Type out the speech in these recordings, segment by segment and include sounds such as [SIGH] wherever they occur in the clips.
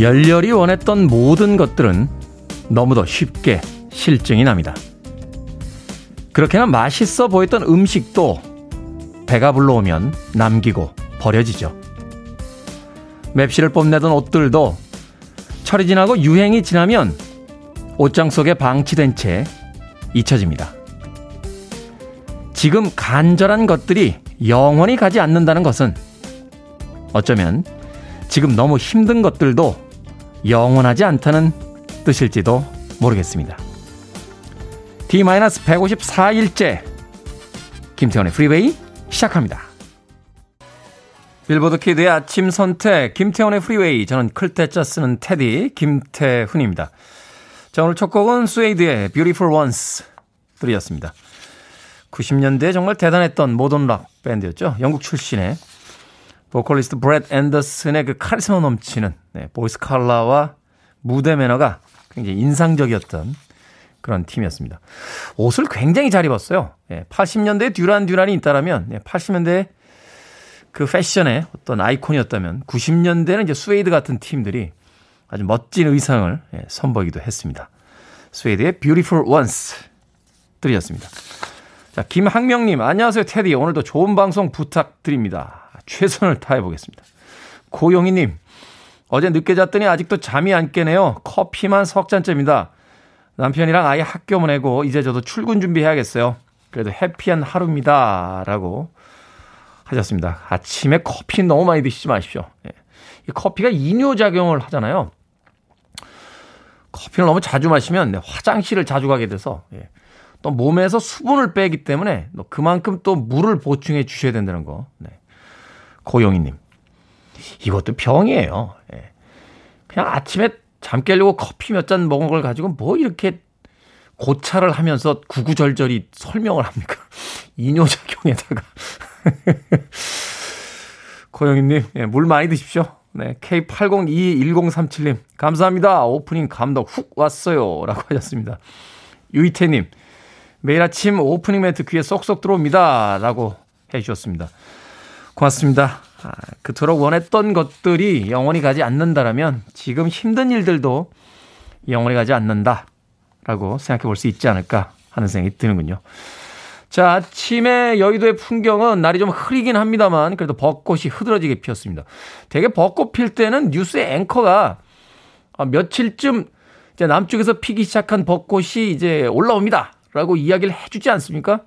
열렬히 원했던 모든 것들은 너무도 쉽게 실증이 납니다. 그렇게나 맛있어 보였던 음식도 배가 불러오면 남기고 버려지죠. 맵시를 뽐내던 옷들도 철이 지나고 유행이 지나면 옷장 속에 방치된 채 잊혀집니다. 지금 간절한 것들이 영원히 가지 않는다는 것은 어쩌면 지금 너무 힘든 것들도 영원하지 않다는 뜻일지도 모르겠습니다. D-154일째 김태훈의 프리웨이 시작합니다. 빌보드 키드의 아침 선택 김태훈의 프리웨이 저는 클 태 자 쓰는 테디 김태훈입니다. 자 오늘 첫 곡은 스웨이드의 Beautiful Ones 들으셨습니다. 90년대에 정말 대단했던 모던 락 밴드였죠. 영국 출신의 보컬리스트 브렛 앤더슨의 그 카리스마 넘치는 네, 보이스 칼라와 무대 매너가 굉장히 인상적이었던 그런 팀이었습니다. 옷을 굉장히 잘 입었어요. 예, 80년대에 듀란 듀란이 있다라면 예, 80년대 그 패션의 어떤 아이콘이었다면 90년대는 이제 스웨이드 같은 팀들이 아주 멋진 의상을 예, 선보이기도 했습니다. 스웨이드의 Beautiful Ones 들으셨습니다. 자, 김학명님, 안녕하세요, 테디. 오늘도 좋은 방송 부탁드립니다. 최선을 다해 보겠습니다. 고영희님, 어제 늦게 잤더니 아직도 잠이 안 깨네요. 커피만 석 잔째입니다. 남편이랑 아이 학교 보내고 이제 저도 출근 준비해야겠어요. 그래도 해피한 하루입니다. 라고 하셨습니다. 아침에 커피 너무 많이 드시지 마십시오. 예. 이 커피가 이뇨작용을 하잖아요. 커피를 너무 자주 마시면 네, 화장실을 자주 가게 돼서 예. 또 몸에서 수분을 빼기 때문에 그만큼 또 물을 보충해 주셔야 된다는 거. 네. 고영희님. 이것도 병이에요. 예. 그냥 아침에 잠 깨려고 커피 몇 잔 먹은 걸 가지고 뭐 이렇게 고찰을 하면서 구구절절히 설명을 합니까? [LAUGHS] 이뇨작용에다가. [LAUGHS] 고영희님, 예, 물 많이 드십시오. 네, K80211037님, 감사합니다. 오프닝 감독 훅 왔어요. 라고 하셨습니다. 유이태님, 매일 아침 오프닝 멘트 귀에 쏙쏙 들어옵니다. 라고 해 주셨습니다. 고맙습니다. 아, 그토록 원했던 것들이 영원히 가지 않는다라면 지금 힘든 일들도 영원히 가지 않는다. 라고 생각해 볼 수 있지 않을까 하는 생각이 드는군요. 자, 아침에 여의도의 풍경은 날이 좀 흐리긴 합니다만 그래도 벚꽃이 흐드러지게 피었습니다. 되게 벚꽃 필 때는 뉴스의 앵커가 아, 며칠쯤 이제 남쪽에서 피기 시작한 벚꽃이 이제 올라옵니다. 라고 이야기를 해주지 않습니까?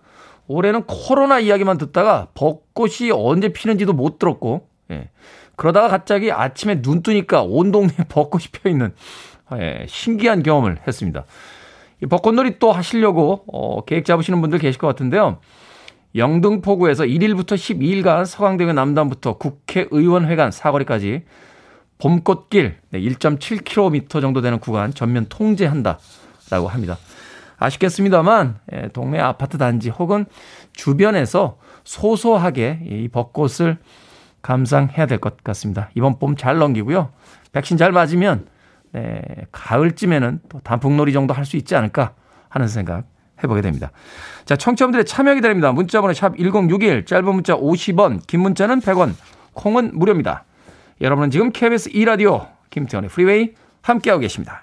올해는 코로나 이야기만 듣다가 벚꽃이 언제 피는지도 못 들었고, 예. 그러다가 갑자기 아침에 눈 뜨니까 온 동네에 [LAUGHS] 벚꽃이 펴 있는, 예, 신기한 경험을 했습니다. 이 벚꽃놀이 또 하시려고, 어, 계획 잡으시는 분들 계실 것 같은데요. 영등포구에서 1일부터 12일간 서강대교 남단부터 국회의원회관 사거리까지 봄꽃길 1.7km 정도 되는 구간 전면 통제한다라고 합니다. 아쉽겠습니다만 예, 동네 아파트 단지 혹은 주변에서 소소하게 이 벚꽃을 감상해야 될 것 같습니다. 이번 봄 잘 넘기고요. 백신 잘 맞으면 네, 가을쯤에는 또 단풍놀이 정도 할 수 있지 않을까 하는 생각 해보게 됩니다. 자, 청취자분들의 참여 기다립니다. 문자번호 샵 1061, 짧은 문자 50원, 긴 문자는 100원, 콩은 무료입니다. 여러분은 지금 KBS 2라디오 김태원의 프리웨이 함께하고 계십니다.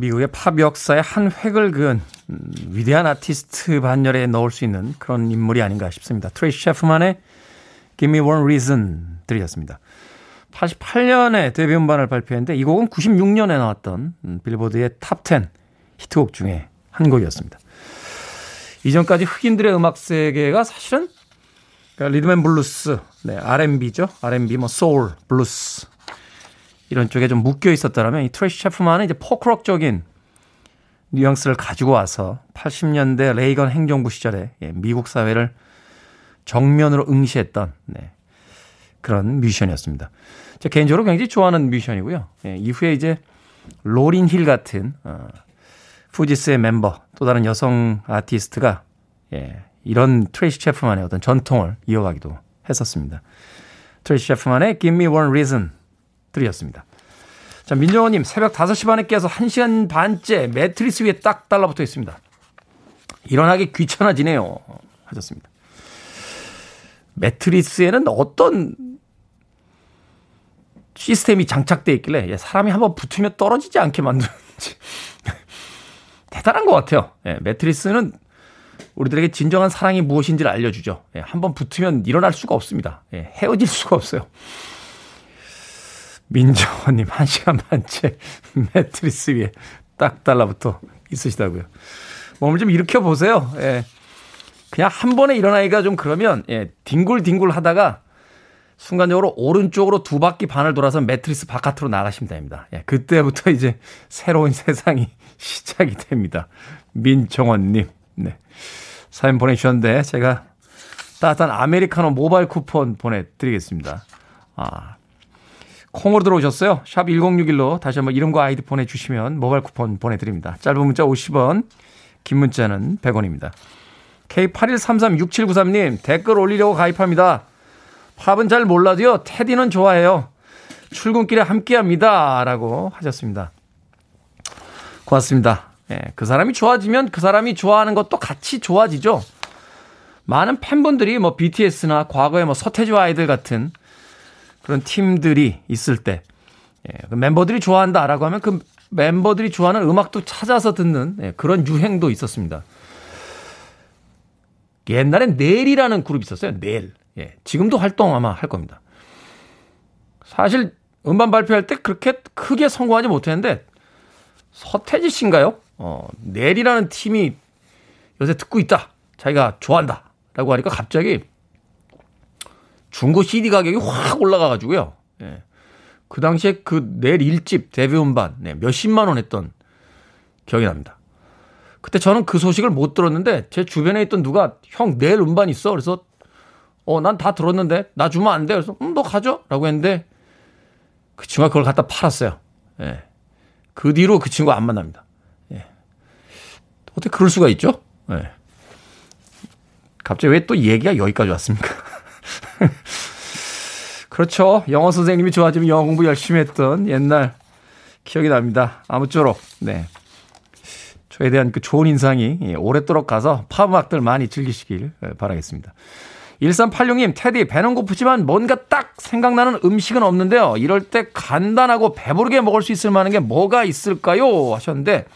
미국의 팝 역사의 한 획을 그은 음, 위대한 아티스트 반열에 넣을 수 있는 그런 인물이 아닌가 싶습니다. 트레이시 채프먼의 Give Me One Reason 들으셨습니다. 88년에 데뷔 음반을 발표했는데 이 곡은 96년에 나왔던 음, 빌보드의 탑10 히트곡 중에 한 곡이었습니다. 이전까지 흑인들의 음악 세계가 사실은 그러니까 리듬 앤 블루스, 네, R&B죠. R&B, 뭐 소울, 블루스 이런 쪽에 좀 묶여 있었다면 이 트레이시 채프먼은 이제 포크록적인 뉘앙스를 가지고 와서 80년대 레이건 행정부 시절에 예, 미국 사회를 정면으로 응시했던 네, 그런 뮤지션이었습니다. 제 개인적으로 굉장히 좋아하는 뮤지션이고요. 예, 이후에 이제 로린 힐 같은 어, 푸지스의 멤버 또 다른 여성 아티스트가 예, 이런 트레이시 채프먼의 어떤 전통을 이어가기도 했었습니다. 트레이시 체프만의 Give Me One Reason 들이었습니다. 자, 민정원님, 새벽 5시 반에 깨서 1시간 반째 매트리스 위에 딱 달라붙어 있습니다. 일어나기 귀찮아지네요. 하셨습니다. 매트리스에는 어떤 시스템이 장착되어 있길래 사람이 한번 붙으면 떨어지지 않게 만드는지 [LAUGHS] 대단한 것 같아요. 예, 매트리스는 우리들에게 진정한 사랑이 무엇인지를 알려주죠. 예, 한번 붙으면 일어날 수가 없습니다. 예, 헤어질 수가 없어요. 민정원님, 한 시간 반째 매트리스 위에 딱 달라붙어 있으시다고요. 몸을 좀 일으켜 보세요. 예. 그냥 한 번에 일어나기가 좀 그러면, 예, 뒹굴뒹굴 하다가 순간적으로 오른쪽으로 두 바퀴 반을 돌아서 매트리스 바깥으로 나가시면 됩니다. 예, 그때부터 이제 새로운 [LAUGHS] 세상이 시작이 됩니다. 민정원님, 네. 사연 보내주셨는데 제가 따뜻한 아메리카노 모바일 쿠폰 보내드리겠습니다. 아, 콩으로 들어오셨어요. 샵 1061로 다시 한번 이름과 아이디 보내주시면 모바일 쿠폰 보내드립니다. 짧은 문자 50원, 긴 문자는 100원입니다. K81336793님 댓글 올리려고 가입합니다. 팝은 잘 몰라도요. 테디는 좋아해요. 출근길에 함께 합니다. 라고 하셨습니다. 고맙습니다. 예, 그 사람이 좋아지면 그 사람이 좋아하는 것도 같이 좋아지죠. 많은 팬분들이 뭐 BTS나 과거에 뭐 서태지와 아이들 같은 그런 팀들이 있을 때 예, 그 멤버들이 좋아한다라고 하면 그 멤버들이 좋아하는 음악도 찾아서 듣는 예, 그런 유행도 있었습니다. 옛날엔 넬이라는 그룹이 있었어요. 넬. 예, 지금도 활동 아마 할 겁니다. 사실 음반 발표할 때 그렇게 크게 성공하지 못했는데 서태지 씨인가요? 어, 넬이라는 팀이 요새 듣고 있다. 자기가 좋아한다. 라고 하니까 갑자기 중고 CD 가격이 확 올라가가지고요. 예. 그 당시에 그넬 1집 데뷔 음반 네, 몇십만 원 했던 기억이 납니다. 그때 저는 그 소식을 못 들었는데 제 주변에 있던 누가 형넬 음반 있어? 그래서 어, 난 다 들었는데 나 주면 안 돼? 그래서 음, 너 가져? 라고 했는데 그 친구가 그걸 갖다 팔았어요. 예. 그 뒤로 그 친구 안 만납니다. 예. 어떻게 그럴 수가 있죠? 예. 갑자기 왜 또 얘기가 여기까지 왔습니까? [LAUGHS] [LAUGHS] 그렇죠. 영어 선생님이 좋아지면 영어 공부 열심히 했던 옛날 기억이 납니다. 아무쪼록, 네. 저에 대한 그 좋은 인상이 예, 오랫도록 가서 팝음악들 많이 즐기시길 예, 바라겠습니다. 1386님, 테디, 배는 고프지만 뭔가 딱 생각나는 음식은 없는데요. 이럴 때 간단하고 배부르게 먹을 수 있을 만한 게 뭐가 있을까요? 하셨는데,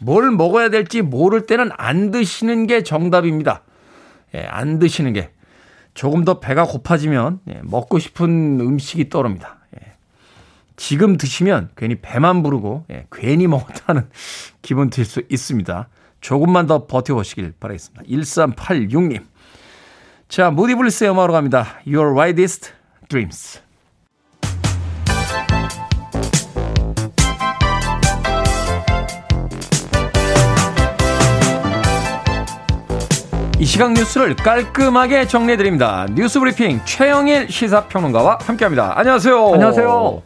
뭘 먹어야 될지 모를 때는 안 드시는 게 정답입니다. 예, 안 드시는 게. 조금 더 배가 고파지면, 예, 먹고 싶은 음식이 떠오릅니다. 예. 지금 드시면 괜히 배만 부르고, 예, 괜히 먹었다는 [LAUGHS] 기분 들 수 있습니다. 조금만 더 버텨보시길 바라겠습니다. 1386님. 자, 무디 블리스의 음악으로 갑니다. Your Wildest Dreams. 이 시각 뉴스를 깔끔하게 정리해드립니다. 뉴스 브리핑 최영일 시사평론가와 함께합니다. 안녕하세요. 안녕하세요.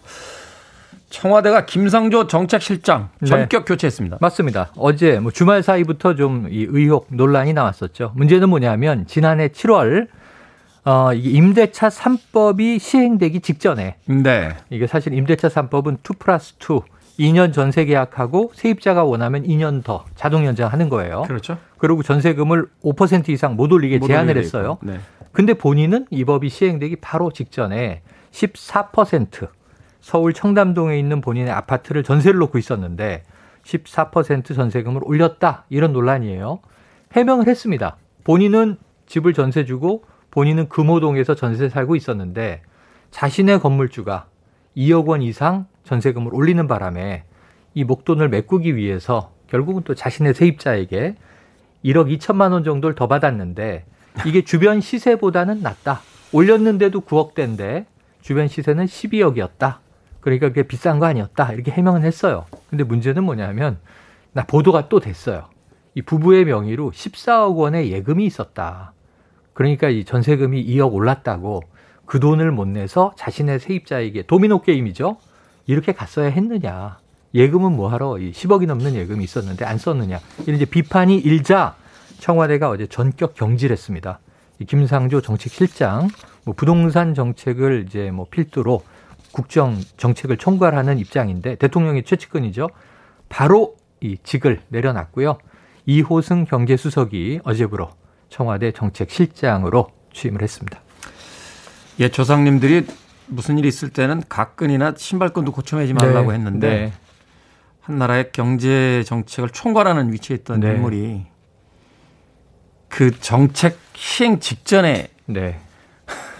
청와대가 김상조 정책실장 네. 전격 네. 교체했습니다. 맞습니다. 어제 뭐 주말 사이부터 좀 이 의혹 논란이 나왔었죠. 문제는 뭐냐면 지난해 7월 어, 이게 임대차 3법이 시행되기 직전에 네. 이게 사실 임대차 3법은 2 플러스 2 2년 전세 계약하고 세입자가 원하면 2년 더 자동 연장하는 거예요. 그렇죠. 그리고 전세금을 5% 이상 못 올리게 못 제한을 했어요. 네. 근데 본인은 이 법이 시행되기 바로 직전에 14% 서울 청담동에 있는 본인의 아파트를 전세를 놓고 있었는데 14% 전세금을 올렸다 이런 논란이에요. 해명을 했습니다. 본인은 집을 전세 주고 본인은 금호동에서 전세 살고 있었는데 자신의 건물주가 2억 원 이상 전세금을 올리는 바람에 이 목돈을 메꾸기 위해서 결국은 또 자신의 세입자에게 1억 2천만 원 정도를 더 받았는데 이게 주변 시세보다는 낮다. 올렸는데도 9억대인데 주변 시세는 12억이었다. 그러니까 그게 비싼 거 아니었다. 이렇게 해명은 했어요. 근데 문제는 뭐냐면 나 보도가 또 됐어요. 이 부부의 명의로 14억 원의 예금이 있었다. 그러니까 이 전세금이 2억 올랐다고 그 돈을 못 내서 자신의 세입자에게 도미노 게임이죠. 이렇게 갔어야 했느냐. 예금은 뭐하러 10억이 넘는 예금이 있었는데 안 썼느냐. 이런 이제 비판이 일자 청와대가 어제 전격 경질했습니다. 김상조 정책실장 뭐 부동산 정책을 이제 뭐 필두로 국정 정책을 총괄하는 입장인데 대통령의 최측근이죠. 바로 이 직을 내려놨고요. 이호승 경제수석이 어제부로 청와대 정책실장으로 취임을 했습니다. 예, 조상님들이 무슨 일이 있을 때는 가끈이나 신발끈도 고쳐매지 말라고 네, 했는데 네. 한 나라의 경제 정책을 총괄하는 위치에 있던 네. 인물이 그 정책 시행 직전에 네.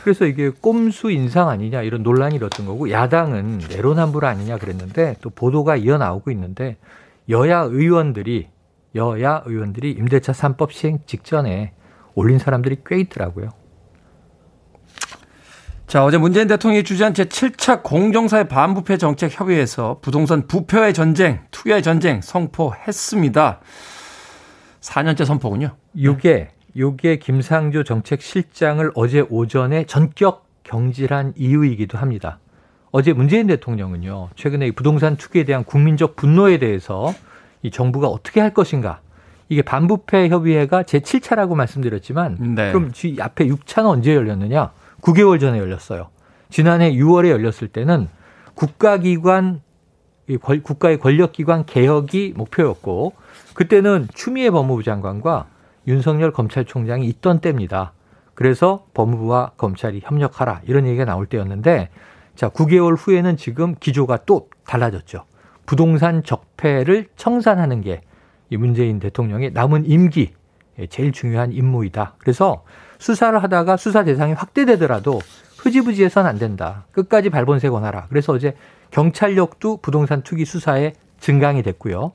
그래서 이게 꼼수 인상 아니냐 이런 논란이 일었던 거고 야당은 내로남불 아니냐 그랬는데 또 보도가 이어 나오고 있는데 여야 의원들이 여야 의원들이 임대차 3법 시행 직전에 올린 사람들이 꽤 있더라고요. 자, 어제 문재인 대통령이 주재한 제7차 공정사회 반부패 정책 협의회에서 부동산 부패의 전쟁, 투기의 전쟁 선포했습니다. 4년째 선포군요. 요게 요게 김상조 정책실장을 어제 오전에 전격 경질한 이유이기도 합니다. 어제 문재인 대통령은요. 최근에 이 부동산 투기에 대한 국민적 분노에 대해서 이 정부가 어떻게 할 것인가 이게 반부패 협의회가 제 7차라고 말씀드렸지만 네. 그럼 앞에 6차는 언제 열렸느냐? 9개월 전에 열렸어요. 지난해 6월에 열렸을 때는 국가기관 국가의 권력기관 개혁이 목표였고 그때는 추미애 법무부 장관과 윤석열 검찰총장이 있던 때입니다. 그래서 법무부와 검찰이 협력하라 이런 얘기가 나올 때였는데 자 9개월 후에는 지금 기조가 또 달라졌죠. 부동산 적폐를 청산하는 게 이 문재인 대통령의 남은 임기 제일 중요한 임무이다. 그래서 수사를 하다가 수사 대상이 확대되더라도 흐지부지해서는 안 된다. 끝까지 발본색 원하라. 그래서 어제 경찰력도 부동산 투기 수사에 증강이 됐고요.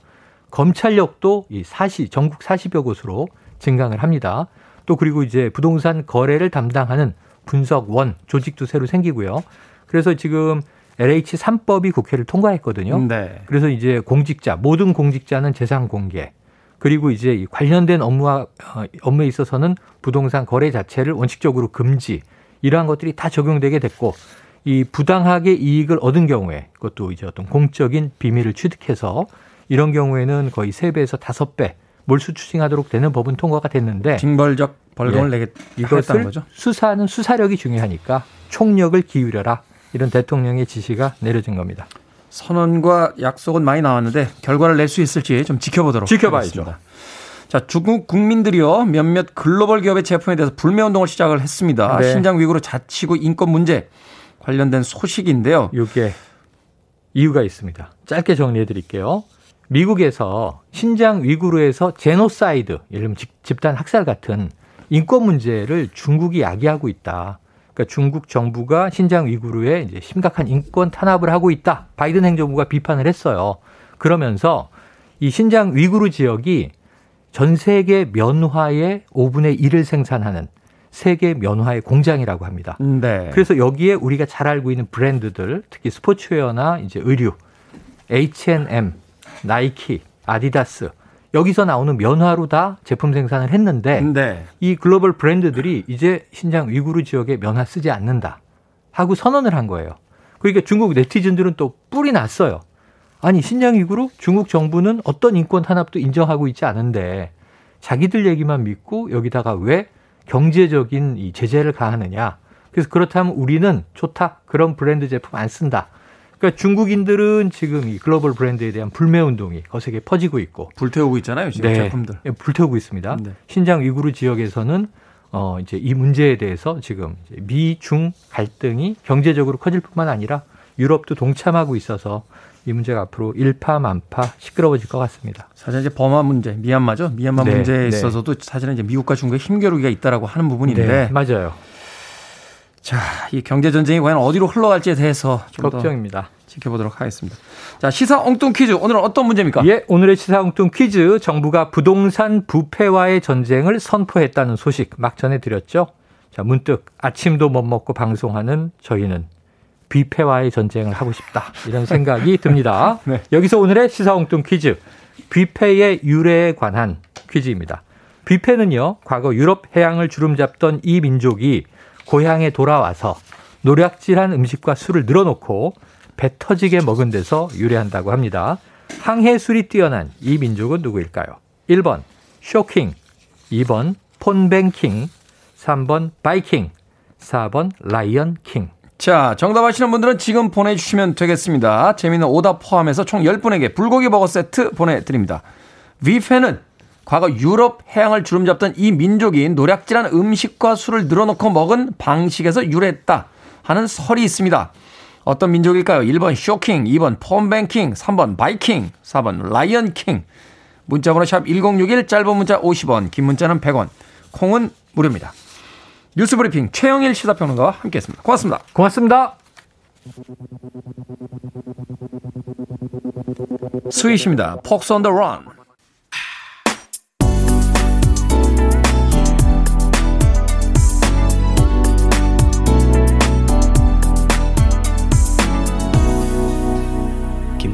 검찰력도 이 사시 전국 40여 곳으로 증강을 합니다. 또 그리고 이제 부동산 거래를 담당하는 분석원 조직도 새로 생기고요. 그래서 지금 LH 3법이 국회를 통과했거든요. 네. 그래서 이제 공직자 모든 공직자는 재산 공개 그리고 이제 관련된 업무와 어, 업무에 있어서는 부동산 거래 자체를 원칙적으로 금지 이러한 것들이 다 적용되게 됐고 이 부당하게 이익을 얻은 경우에 그것도 이제 어떤 공적인 비밀을 취득해서 이런 경우에는 거의 3배에서 5배 몰수 추징하도록 되는 법은 통과가 됐는데 징벌적 벌금을 예, 내겠 이것을 거죠? 수사는 수사력이 중요하니까 총력을 기울여라 이런 대통령의 지시가 내려진 겁니다. 선언과 약속은 많이 나왔는데 결과를 낼 수 있을지 좀 지켜보도록 지켜봐야죠. 하겠습니다. 자, 중국 국민들이요 몇몇 글로벌 기업의 제품에 대해서 불매 운동을 시작을 했습니다. 네. 신장 위구르 자치구 인권 문제 관련된 소식인데요. 이게 이유가 있습니다. 짧게 정리해 드릴게요. 미국에서 신장 위구르에서 제노사이드, 예를 들면 집단 학살 같은 인권 문제를 중국이 야기하고 있다. 그러니까 중국 정부가 신장 위구르에 이제 심각한 인권 탄압을 하고 있다. 바이든 행정부가 비판을 했어요. 그러면서 이 신장 위구르 지역이 전 세계 면화의 5분의 1을 생산하는 세계 면화의 공장이라고 합니다. 네. 그래서 여기에 우리가 잘 알고 있는 브랜드들, 특히 스포츠웨어나 이제 의류, H&M, 나이키, 아디다스 여기서 나오는 면화로 다 제품 생산을 했는데 네. 이 글로벌 브랜드들이 이제 신장 위구르 지역에 면화 쓰지 않는다 하고 선언을 한 거예요. 그러니까 중국 네티즌들은 또 뿔이 났어요. 아니 신장 위구르 중국 정부는 어떤 인권 탄압도 인정하고 있지 않은데 자기들 얘기만 믿고 여기다가 왜 경제적인 이 제재를 가하느냐. 그래서 그렇다면 우리는 좋다. 그런 브랜드 제품 안 쓴다. 그러니까 중국인들은 지금 이 글로벌 브랜드에 대한 불매 운동이 거세게 퍼지고 있고 불태우고 있잖아요, 지금 네, 제품들. 예, 불태우고 있습니다. 네. 신장 위구르 지역에서는 어 이제 이 문제에 대해서 지금 미중 갈등이 경제적으로 커질 뿐만 아니라 유럽도 동참하고 있어서 이 문제가 앞으로 일파만파 시끄러워질 것 같습니다. 사실 이제 범아 문제, 미얀마죠. 미얀마 네, 문제에 네. 있어서도 사실은 이제 미국과 중국의 힘겨루기가 있다라고 하는 부분인데 네, 맞아요. 자, 이 경제 전쟁이 과연 어디로 흘러갈지에 대해서 걱정입니다. 지켜보도록 하겠습니다. 자, 시사 엉뚱 퀴즈. 오늘은 어떤 문제입니까? 예, 오늘의 시사 엉뚱 퀴즈. 정부가 부동산 부패와의 전쟁을 선포했다는 소식 막 전해드렸죠. 자, 문득 아침도 못 먹고 방송하는 저희는 비패와의 전쟁을 하고 싶다. 이런 생각이 듭니다. [LAUGHS] 네. 여기서 오늘의 시사 엉뚱 퀴즈. 뷔페의 유래에 관한 퀴즈입니다. 뷔페는요, 과거 유럽 해양을 주름잡던 이 민족이 고향에 돌아와서 노략질한 음식과 술을 늘어놓고 배 터지게 먹은 데서 유래한다고 합니다. 항해술이 뛰어난 이 민족은 누구일까요? 1번 쇼킹, 2번 폰뱅킹, 3번 바이킹, 4번 라이언 킹. 자, 정답 아시는 분들은 지금 보내주시면 되겠습니다. 재미있는 오답 포함해서 총 10분에게 불고기 버거 세트 보내드립니다. 뷔페는 과거 유럽 해양을 주름 잡던 이 민족이 노략질한 음식과 술을 늘어놓고 먹은 방식에서 유래했다 하는 설이 있습니다. 어떤 민족일까요? 1번 쇼킹, 2번 폰뱅킹, 3번 바이킹, 4번 라이언킹. 문자번호 샵 1061, 짧은 문자 50원, 긴 문자는 100원, 콩은 무료입니다. 뉴스브리핑 최영일 시사평론가와 함께했습니다. 고맙습니다. 고맙습니다. 스윗입니다. 폭스 온더 런.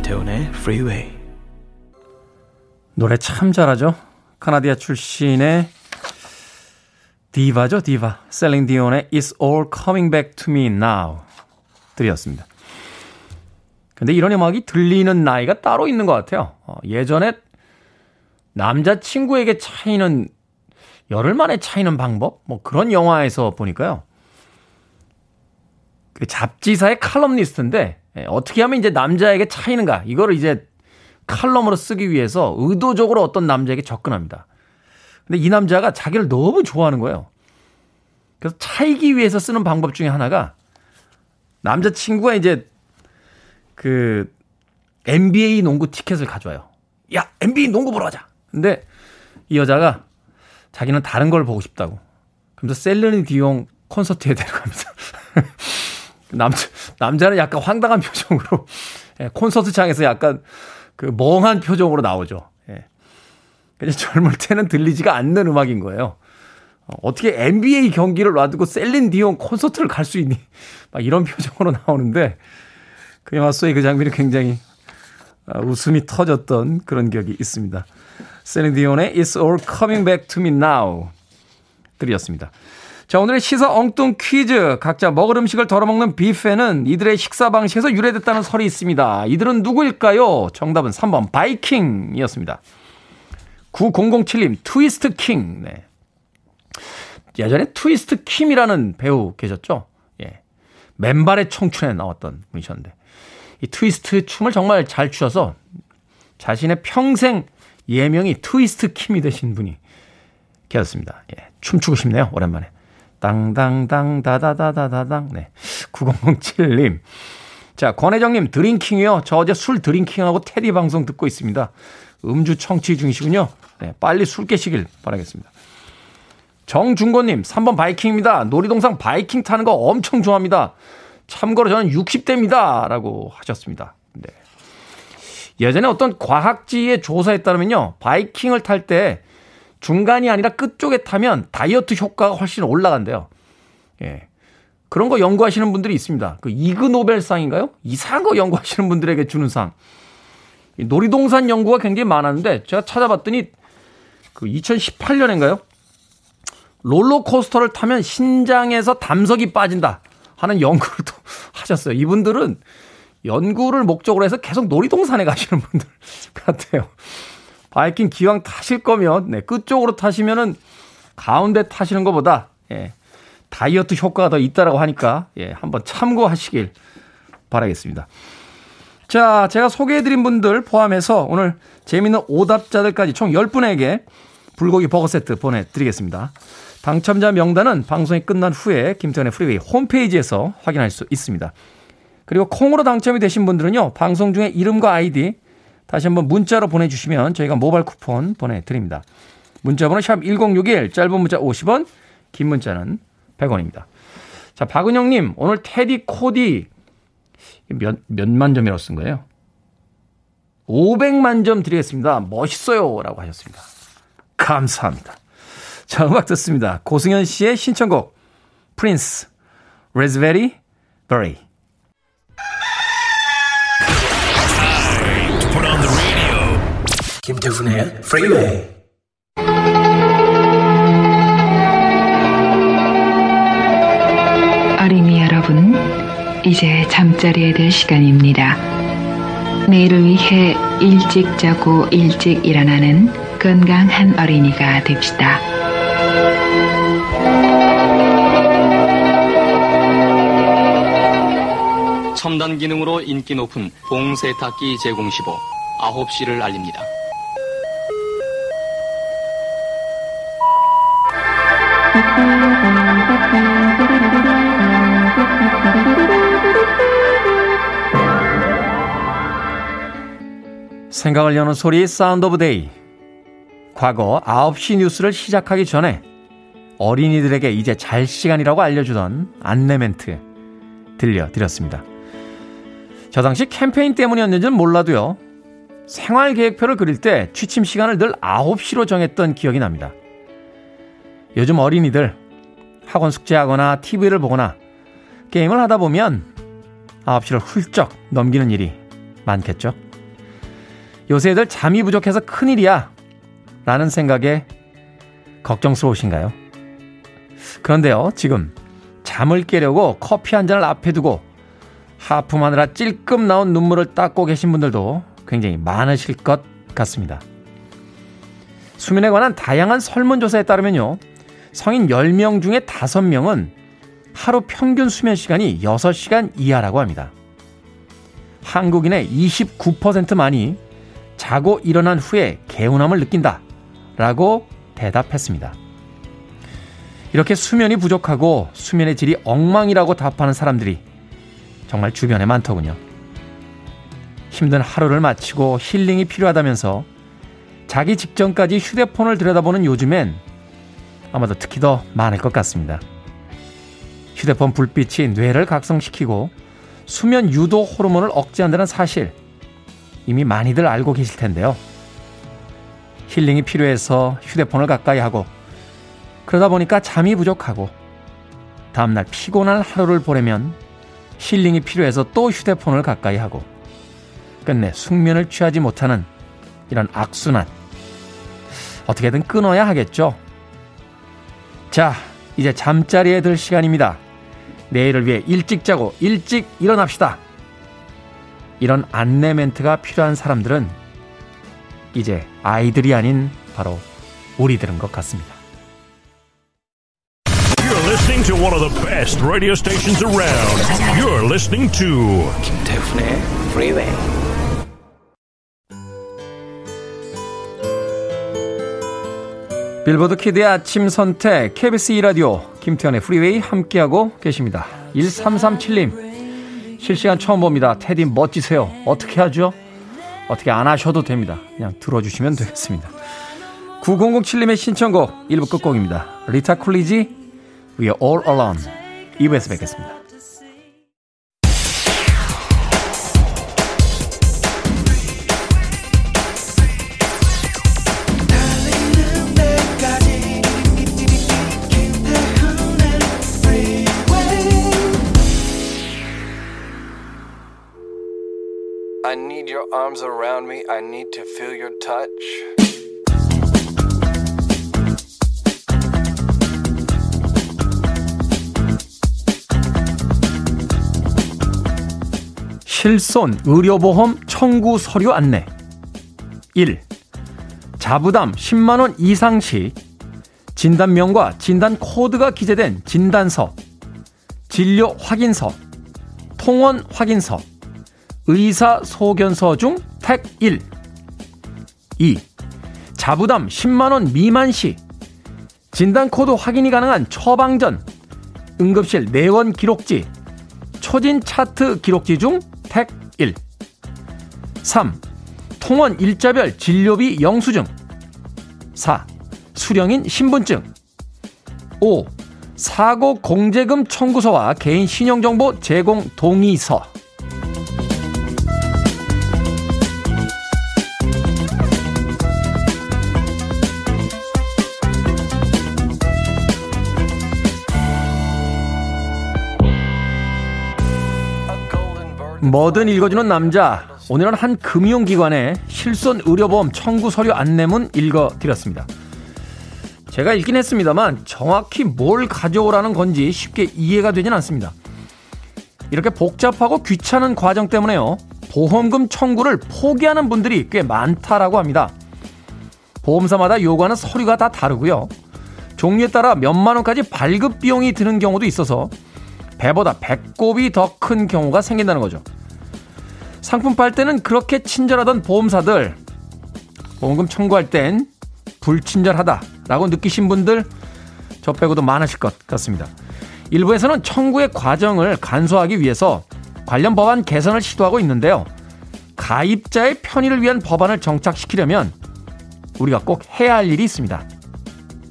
김태훈의 프리웨이 노래 참 잘하죠. 캐나다 출신의 디바죠, 디바. 셀린 디온의 It's All Coming Back to Me Now 들으셨습니다. 근데 이런 음악이 들리는 나이가 따로 있는 것 같아요. 어, 예전에 남자친구에게 차이는 열흘 만에 차이는 방법? 뭐 그런 영화에서 보니까요. 그 잡지사의 칼럼니스트인데 예, 어떻게 하면 이제 남자에게 차이는가 이거를 이제 칼럼으로 쓰기 위해서 의도적으로 어떤 남자에게 접근합니다. 근데 이 남자가 자기를 너무 좋아하는 거예요. 그래서 차이기 위해서 쓰는 방법 중에 하나가 남자친구가 이제 그 NBA 농구 티켓을 가져와요. 야, NBA 농구 보러 가자. 근데 이 여자가 자기는 다른 걸 보고 싶다고. 그러면서 셀르니 디옹 콘서트에 [LAUGHS] 데려갑니다. 남자, 남자는 약간 황당한 표정으로 [LAUGHS] 예, 콘서트장에서 약간 그 멍한 표정으로 나오죠. 예. 젊을 때는 들리지가 않는 음악인 거예요. 어, 어떻게 NBA 경기를 놔두고 셀린 디온 콘서트를 갈 수 있니? [LAUGHS] 막 이런 표정으로 나오는데 그 영화 속의 그 장면이 굉장히 아, 웃음이 터졌던 그런 기억이 있습니다. 셀린 디온의 It's All Coming Back to Me Now 들으셨습니다. 자, 오늘의 시사 엉뚱 퀴즈. 각자 먹을 음식을 덜어먹는 뷔페는 이들의 식사 방식에서 유래됐다는 설이 있습니다. 이들은 누구일까요? 정답은 3번 바이킹이었습니다. 9007님, 트위스트 킹. 네. 예전에 트위스트 킴이라는 배우 계셨죠? 예. 맨발의 청춘에 나왔던 분이셨는데. 이 트위스트 춤을 정말 잘 추셔서 자신의 평생 예명이 트위스트 킴이 되신 분이 계셨습니다. 예. 춤추고 싶네요. 오랜만에. 땅땅땅 다다다다다당. 네. 9007님. 자, 권혜정님 drinking이요. 저 어제 술 drinking하고 테디 방송 듣고 있습니다. 음주 청취 중이시군요. 네, 빨리 술 깨시길 바라겠습니다. 정중권님, 3번 바이킹입니다. 놀이동산 바이킹 타는 거 엄청 좋아합니다. 참고로 저는 60대입니다. 라고 하셨습니다. 네. 예전에 어떤 과학지의 조사에 따르면요. 바이킹을 탈 때 중간이 아니라 끝쪽에 타면 다이어트 효과가 훨씬 올라간대요. 예. 그런 거 연구하시는 분들이 있습니다. 그 이그 노벨상인가요? 이상한 거 연구하시는 분들에게 주는 상. 놀이동산 연구가 굉장히 많았는데 제가 찾아봤더니 그 2018년인가요? 롤러코스터를 타면 신장에서 담석이 빠진다 하는 연구를 또 [LAUGHS] 하셨어요. 이분들은 연구를 목적으로 해서 계속 놀이동산에 가시는 분들 [LAUGHS] 같아요. 바이킹 기왕 타실 거면 네, 끝쪽으로 타시면은 가운데 타시는 것보다 예, 다이어트 효과가 더 있다라고 하니까 예, 한번 참고하시길 바라겠습니다. 자, 제가 소개해드린 분들 포함해서 오늘 재미있는 오답자들까지 총 10분에게 불고기 버거 세트 보내드리겠습니다. 당첨자 명단은 방송이 끝난 후에 김태훈의 프리웨이 홈페이지에서 확인할 수 있습니다. 그리고 콩으로 당첨이 되신 분들은요, 방송 중에 이름과 아이디 다시 한번 문자로 보내주시면 저희가 모바일 쿠폰 보내드립니다. 문자번호 샵 1061, 짧은 문자 50원, 긴 문자는 100원입니다. 자, 박은영님, 오늘 테디 코디 몇, 몇만 점이라고 쓴 거예요? 500만 점 드리겠습니다. 멋있어요. 라고 하셨습니다. 감사합니다. 자, 음악 듣습니다. 고승현 씨의 신청곡 프린스 Raspberry Beret 김태훈의 프리웨이 어린이 여러분, 이제 잠자리에 들 시간입니다. 내일을 위해 일찍 자고 일찍 일어나는 건강한 어린이가 됩시다. 첨단 기능으로 인기 높은 봉세탁기 제공 시보 9시를 알립니다. 생각을 여는 소리 Sound of Day. 과거 9시 뉴스를 시작하기 전에 어린이들에게 이제 잘 시간이라고 알려주던 안내 멘트 들려드렸습니다. 저 당시 캠페인 때문이었는지는 몰라도요. 생활 계획표를 그릴 때 취침 시간을 늘 9시로 정했던 기억이 납니다. 요즘 어린이들 학원 숙제하거나 TV를 보거나 게임을 하다 보면 9시를 훌쩍 넘기는 일이 많겠죠. 요새 애들 잠이 부족해서 큰일이야. 라는 생각에 걱정스러우신가요? 그런데요, 지금 잠을 깨려고 커피 한 잔을 앞에 두고 하품하느라 찔끔 나온 눈물을 닦고 계신 분들도 굉장히 많으실 것 같습니다. 수면에 관한 다양한 설문조사에 따르면요, 성인 10명 중에 5명은 하루 평균 수면 시간이 6시간 이하라고 합니다. 한국인의 29%만이 자고 일어난 후에 개운함을 느낀다. 라고 대답했습니다. 이렇게 수면이 부족하고 수면의 질이 엉망이라고 답하는 사람들이 정말 주변에 많더군요. 힘든 하루를 마치고 힐링이 필요하다면서 자기 직전까지 휴대폰을 들여다보는 요즘엔 아마도 특히 더 많을 것 같습니다. 휴대폰 불빛이 뇌를 각성시키고 수면 유도 호르몬을 억제한다는 사실 이미 많이들 알고 계실 텐데요. 힐링이 필요해서 휴대폰을 가까이 하고 그러다 보니까 잠이 부족하고 다음날 피곤한 하루를 보내면 힐링이 필요해서 또 휴대폰을 가까이 하고 끝내 숙면을 취하지 못하는 이런 악순환 어떻게든 끊어야 하겠죠. 자, 이제 잠자리에 들 시간입니다. 내일을 위해 일찍 자고 일찍 일어납시다. 이런 안내 멘트가 필요한 사람들은 이제 아이들이 아닌 바로 우리들은 것 같습니다. You're listening to one of the best radio stations around. You're listening to 김태훈의 프 빌보드 키드의 아침 선택 KBS 2라디오 김태훈의 프리웨이 함께하고 계십니다. 1337님 실시간 처음 봅니다. 테디 멋지세요. 어떻게 하죠? 어떻게 안 하셔도 됩니다. 그냥 들어주시면 되겠습니다. 9007님의 신청곡 1부 끝곡입니다. 리타 쿨리지 We are all alone 2부에서 뵙겠습니다. I need your arms around me. I need to feel your touch. 실손 의료보험 청구 서류 안내 1. 자부담 10만원 이상 시 진단명과 진단 코드가 기재된 진단서, 진료 확인서, 통원 확인서, 의사 소견서 중 택 1. 2. 자부담 10만원 미만 시 진단 코드 확인이 가능한 처방전, 응급실 내원 기록지, 초진 차트 기록지 중 택 1. 3. 통원 일자별 진료비 영수증. 4. 수령인 신분증. 5. 사고 공제금 청구서와 개인 신용정보 제공 동의서. 뭐든 읽어주는 남자 오늘은 한 금융기관의 실손 의료보험 청구 서류 안내문 읽어드렸습니다. 제가 읽긴 했습니다만 정확히 뭘 가져오라는 건지 쉽게 이해가 되진 않습니다. 이렇게 복잡하고 귀찮은 과정 때문에요. 보험금 청구를 포기하는 분들이 꽤 많다라고 합니다. 보험사마다 요구하는 서류가 다 다르고요. 종류에 따라 몇만 원까지 발급 비용이 드는 경우도 있어서 배보다 배꼽이 더 큰 경우가 생긴다는 거죠. 상품 팔 때는 그렇게 친절하던 보험사들 보험금 청구할 땐 불친절하다라고 느끼신 분들 저 빼고도 많으실 것 같습니다. 일부에서는 청구의 과정을 간소화하기 위해서 관련 법안 개선을 시도하고 있는데요. 가입자의 편의를 위한 법안을 정착시키려면 우리가 꼭 해야 할 일이 있습니다.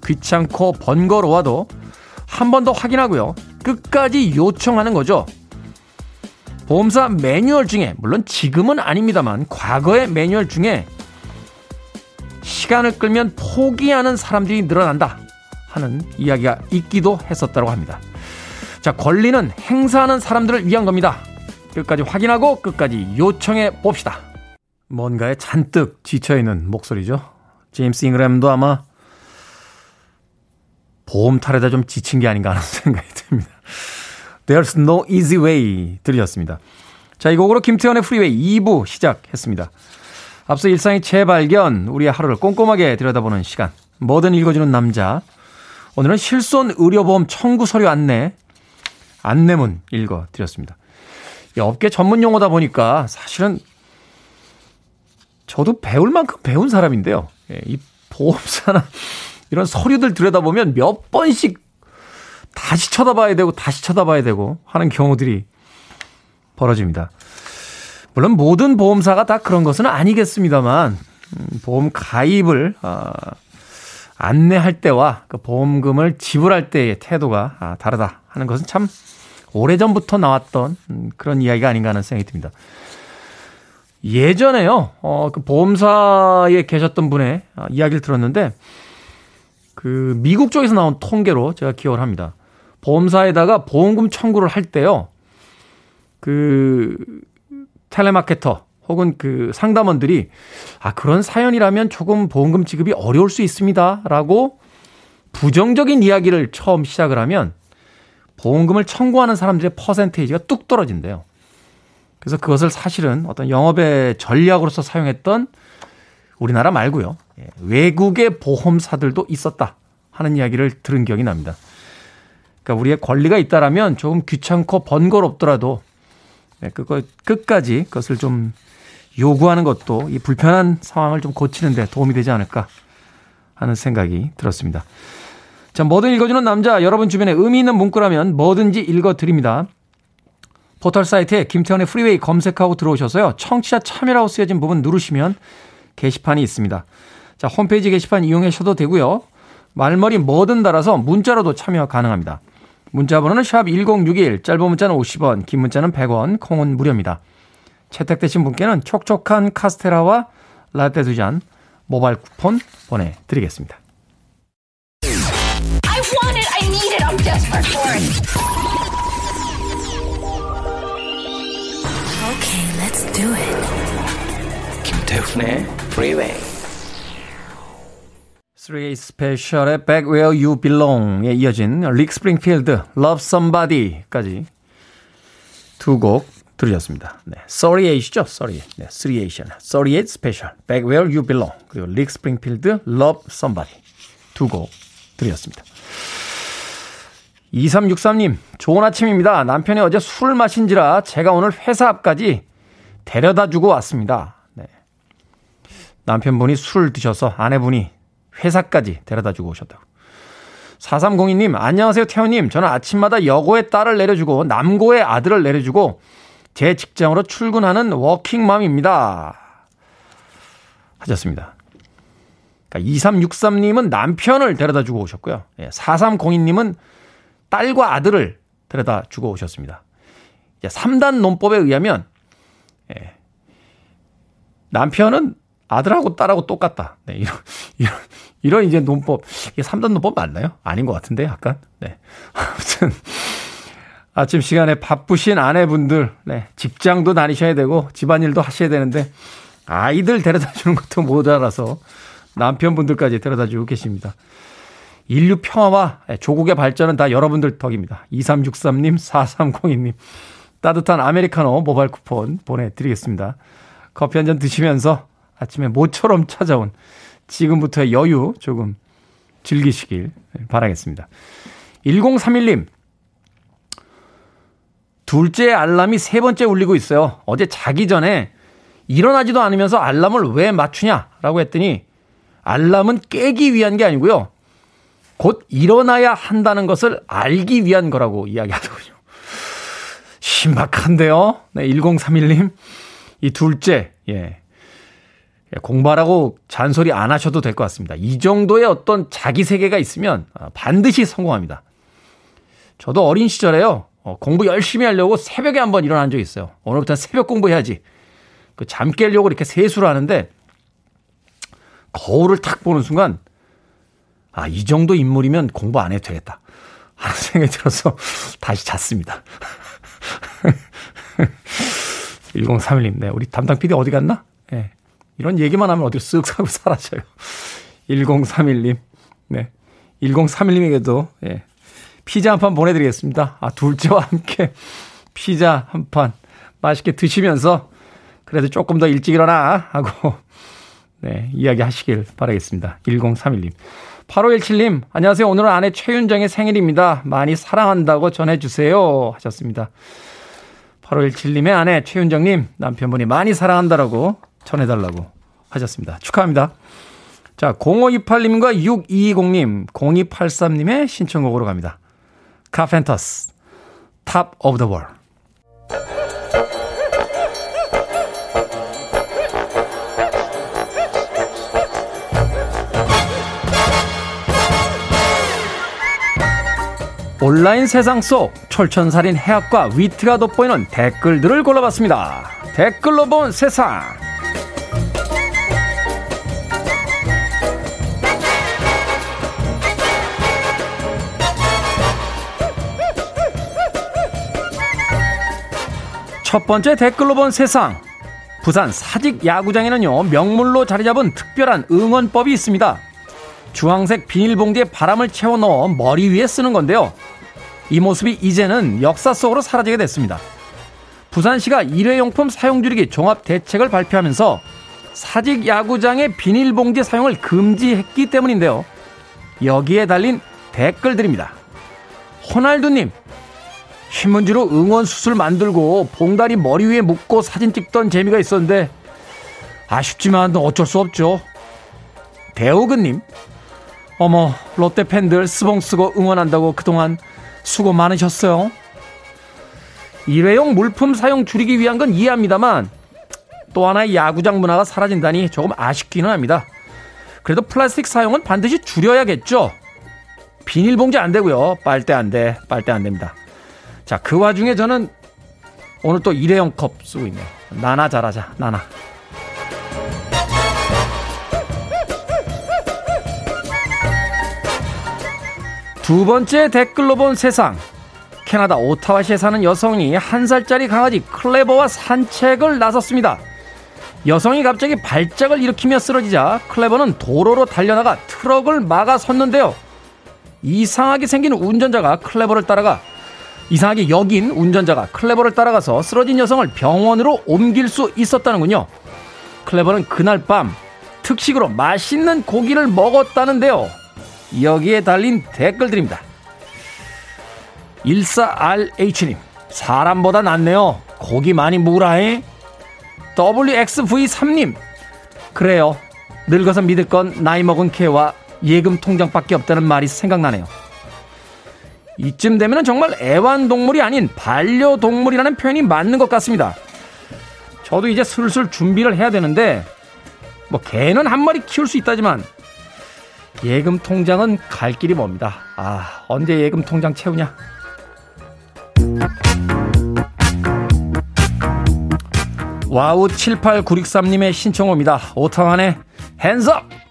귀찮고 번거로워도 한 번 더 확인하고요. 끝까지 요청하는 거죠. 보험사 매뉴얼 중에, 물론 지금은 아닙니다만, 과거의 매뉴얼 중에 시간을 끌면 포기하는 사람들이 늘어난다 하는 이야기가 있기도 했었다고 합니다. 자, 권리는 행사하는 사람들을 위한 겁니다. 끝까지 확인하고 끝까지 요청해 봅시다. 뭔가에 잔뜩 지쳐 있는 목소리죠. 제임스 잉그램도 아마 보험 탈에다 좀 지친 게 아닌가 하는 [LAUGHS] 생각이 듭니다. There's no easy way 들으셨습니다. 자, 이 곡으로 김태훈의 프리웨이 2부 시작했습니다. 앞서 일상의 재발견, 우리의 하루를 꼼꼼하게 들여다보는 시간. 뭐든 읽어주는 남자. 오늘은 실손 의료보험 청구 서류 안내, 안내문 읽어드렸습니다. 업계 전문 용어다 보니까 사실은 저도 배울 만큼 배운 사람인데요. 예, 이 보험사나 이런 서류들 들여다보면 몇 번씩 다시 쳐다봐야 되고 다시 쳐다봐야 되고 하는 경우들이 벌어집니다. 물론 모든 보험사가 다 그런 것은 아니겠습니다만 음, 보험 가입을 어, 안내할 때와 그 보험금을 지불할 때의 태도가 아, 다르다 하는 것은 참 오래전부터 나왔던 음, 그런 이야기가 아닌가 하는 생각이 듭니다. 예전에요, 어, 그 보험사에 계셨던 분의 아, 이야기를 들었는데, 그 미국 쪽에서 나온 통계로 제가 기억을 합니다. 보험사에다가 보험금 청구를 할 때요, 그 텔레마케터 혹은 그 상담원들이 아, 그런 사연이라면 조금 보험금 지급이 어려울 수 있습니다. 라고 부정적인 이야기를 처음 시작을 하면 보험금을 청구하는 사람들의 퍼센테이지가 뚝 떨어진대요. 그래서 그것을 사실은 어떤 영업의 전략으로서 사용했던 우리나라 말고요. 예, 외국의 보험사들도 있었다 하는 이야기를 들은 기억이 납니다. 그러니까 우리의 권리가 있다라면 조금 귀찮고 번거롭더라도 예, 끝까지 그것을 좀 요구하는 것도 이 불편한 상황을 좀 고치는데 도움이 되지 않을까 하는 생각이 들었습니다. 자, 뭐든 읽어주는 남자, 여러분 주변에 의미 있는 문구라면 뭐든지 읽어드립니다. 포털 사이트에 김태훈의 프리웨이 검색하고 들어오셔서요. 청취자 참여라고 쓰여진 부분 누르시면 게시판이 있습니다. 자, 홈페이지 게시판 이용하셔도 되고요. 말머리 뭐든 달아서 문자로도 참여 가능합니다. 문자 번호는 샵 1061, 짧은 문자는 50원, 긴 문자는 100원, 콩은 무료입니다. 채택되신 분께는 촉촉한 카스테라와 라떼 두 잔 모바일 쿠폰 보내드리겠습니다. want it. I need it. I'm desperate for it. Okay, let's do it. 김태훈의 Freeway. 3A 스페셜의 Back Where You Belong에 이어진 릭 스프링필드 Love Somebody까지 두 곡 들으셨습니다. 네, 38이죠? 38. 네, 3A션. 38 스페셜 Back Where You Belong 그리고 릭 스프링필드 Love Somebody 두 곡 들으셨습니다. 2363님, 좋은 아침입니다. 남편이 어제 술을 마신지라 제가 오늘 회사 앞까지 데려다 주고 왔습니다. 네. 남편분이 술을 드셔서 아내분이 회사까지 데려다 주고 오셨다고. 4302님, 안녕하세요, 태호님. 저는 아침마다 여고에 딸을 내려주고 남고에 아들을 내려주고 제 직장으로 출근하는 워킹맘입니다. 하셨습니다. 그러니까 2363님은 남편을 데려다 주고 오셨고요. 4302님은 딸과 아들을 데려다 주고 오셨습니다. 이제 3단 논법에 의하면 예, 남편은 아들하고 딸하고 똑같다. 네, 이런, [LAUGHS] 이런, 이런 이제 논법. 이게 3단 논법 맞나요? 아닌 것 같은데, 약간. 네. [LAUGHS] 아무튼, 아침 시간에 바쁘신 아내분들, 네, 직장도 다니셔야 되고 집안일도 하셔야 되는데 아이들 데려다 주는 것도 못 알아서 남편분들까지 데려다 주고 계십니다. 인류 평화와 조국의 발전은 다 여러분들 덕입니다. 2363님, 4302님. 따뜻한 아메리카노 모바일 쿠폰 보내드리겠습니다. 커피 한 잔 드시면서 아침에 모처럼 찾아온 지금부터의 여유 조금 즐기시길 바라겠습니다. 1031님. 둘째 알람이 세 번째 울리고 있어요. 어제 자기 전에 일어나지도 않으면서 알람을 왜 맞추냐라고 했더니 알람은 깨기 위한 게 아니고요. 곧 일어나야 한다는 것을 알기 위한 거라고 이야기하더군요. 신박한데요? 네, 1031님. 이 둘째, 예. 공부하라고 잔소리 안 하셔도 될 것 같습니다. 이 정도의 어떤 자기 세계가 있으면 아, 반드시 성공합니다. 저도 어린 시절에요. 어, 공부 열심히 하려고 새벽에 한번 일어난 적이 있어요. 오늘부터 새벽 공부해야지. 그 잠 깨려고 이렇게 세수를 하는데 거울을 탁 보는 순간 아, 이 정도 인물이면 공부 안 해도 되겠다. 하는 [LAUGHS] 생각이 들어서 다시 잤습니다. [LAUGHS] 1031님, 네. 우리 담당 PD 어디 갔나? 예. 네. 이런 얘기만 하면 어디로 쓱 하고 [LAUGHS] 사라져요. 1031님, 네. 1031님에게도, 예. 피자 한 판 보내드리겠습니다. 아, 둘째와 함께 [LAUGHS] 피자 한 판 맛있게 드시면서 그래도 조금 더 일찍 일어나 하고, [LAUGHS] 네. 이야기 하시길 바라겠습니다. 1031님. 8517님, 안녕하세요. 오늘은 아내 최윤정의 생일입니다. 많이 사랑한다고 전해주세요. 하셨습니다. 8517님의 아내 최윤정님, 남편분이 많이 사랑한다라고 전해달라고 하셨습니다. 축하합니다. 자, 0528님과 6220님, 0283님의 신청곡으로 갑니다. 카펜터스, Top of the World. 온라인 세상 속 철천살인 해학과 위트가 돋보이는 댓글들을 골라봤습니다. 댓글로 본 세상. 첫 번째 댓글로 본 세상. 부산 사직 야구장에는요, 명물로 자리 잡은 특별한 응원법이 있습니다. 주황색 비닐봉지에 바람을 채워 넣어 머리 위에 쓰는 건데요. 이 모습이 이제는 역사 속으로 사라지게 됐습니다. 부산시가 일회용품 사용 줄이기 종합 대책을 발표하면서 사직 야구장의 비닐봉지 사용을 금지했기 때문인데요. 여기에 달린 댓글들입니다. 호날두님, 신문지로 응원 수술 만들고 봉다리 머리 위에 묶고 사진 찍던 재미가 있었는데 아쉽지만 어쩔 수 없죠. 대호근님, 어머 롯데 팬들 스봉 쓰고 응원한다고 그동안 수고 많으셨어요. 일회용 물품 사용 줄이기 위한 건 이해합니다만 또 하나의 야구장 문화가 사라진다니 조금 아쉽기는 합니다. 그래도 플라스틱 사용은 반드시 줄여야겠죠. 비닐봉지 안 되고요. 빨대 안 돼. 빨대 안 됩니다. 자, 그 와중에 저는 오늘 또 일회용 컵 쓰고 있네요. 나나 잘하자. 나나. 두 번째 댓글로 본 세상. 캐나다 오타와시에 사는 여성이 한 살짜리 강아지 클레버와 산책을 나섰습니다. 여성이 갑자기 발작을 일으키며 쓰러지자 클레버는 도로로 달려나가 트럭을 막아 섰는데요. 이상하게 생긴 운전자가 클레버를 따라가 이상하게 여긴 운전자가 클레버를 따라가서 쓰러진 여성을 병원으로 옮길 수 있었다는군요. 클레버는 그날 밤 특식으로 맛있는 고기를 먹었다는데요. 여기에 달린 댓글들입니다. 14RH님, 사람보다 낫네요. 고기 많이 무라해. WXV3님, 그래요. 늙어서 믿을 건 나이 먹은 개와 예금 통장밖에 없다는 말이 생각나네요. 이쯤 되면 정말 애완동물이 아닌 반려동물이라는 표현이 맞는 것 같습니다. 저도 이제 슬슬 준비를 해야 되는데, 뭐, 개는 한 마리 키울 수 있다지만, 예금 통장은 갈 길이 멉니다. 아, 언제 예금 통장 채우냐? 와우 78963님의 신청곡입니다. 오타완의 Hands Up!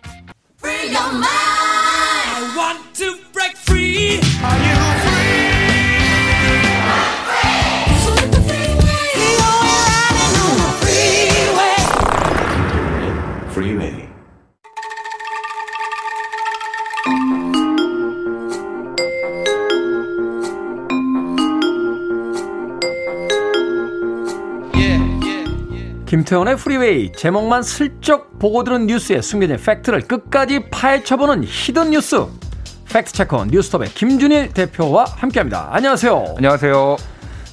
김태훈의 프리웨이 제목만 슬쩍 보고 들은 뉴스에 숨겨진 fact를 끝까지 파헤쳐보는 hidden 뉴스 fact checker 뉴스톱의 김준일 대표와 함께합니다. 안녕하세요. 안녕하세요.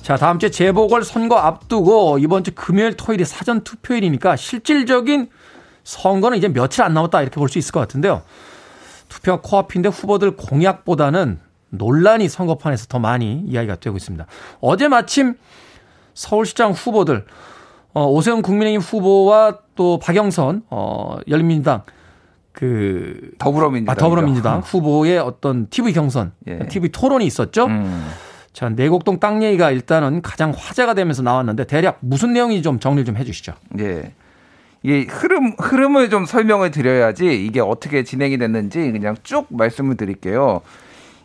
자 다음 주에 재보궐 선거 앞두고 이번 주 금요일 토요일이 사전 투표일이니까 실질적인 선거는 이제 며칠 안 남았다 이렇게 볼 수 있을 것 같은데요. 투표가 코앞인데 후보들 공약보다는 논란이 선거판에서 더 많이 이야기가 되고 있습니다. 어제 마침 서울시장 후보들 어, 오세훈 국민의힘 후보와 또 박영선 어, 열린민주당 그 더불어민주당 아, 더불어민주당 후보의 어떤 TV 경선, 예. TV 토론이 있었죠. 음. 자, 내곡동 땅 얘기가 일단은 가장 화제가 되면서 나왔는데 대략 무슨 내용이 좀 정리 좀 해주시죠. 예. 이게 흐름 흐름을 좀 설명을 드려야지 이게 어떻게 진행이 됐는지 그냥 쭉 말씀을 드릴게요.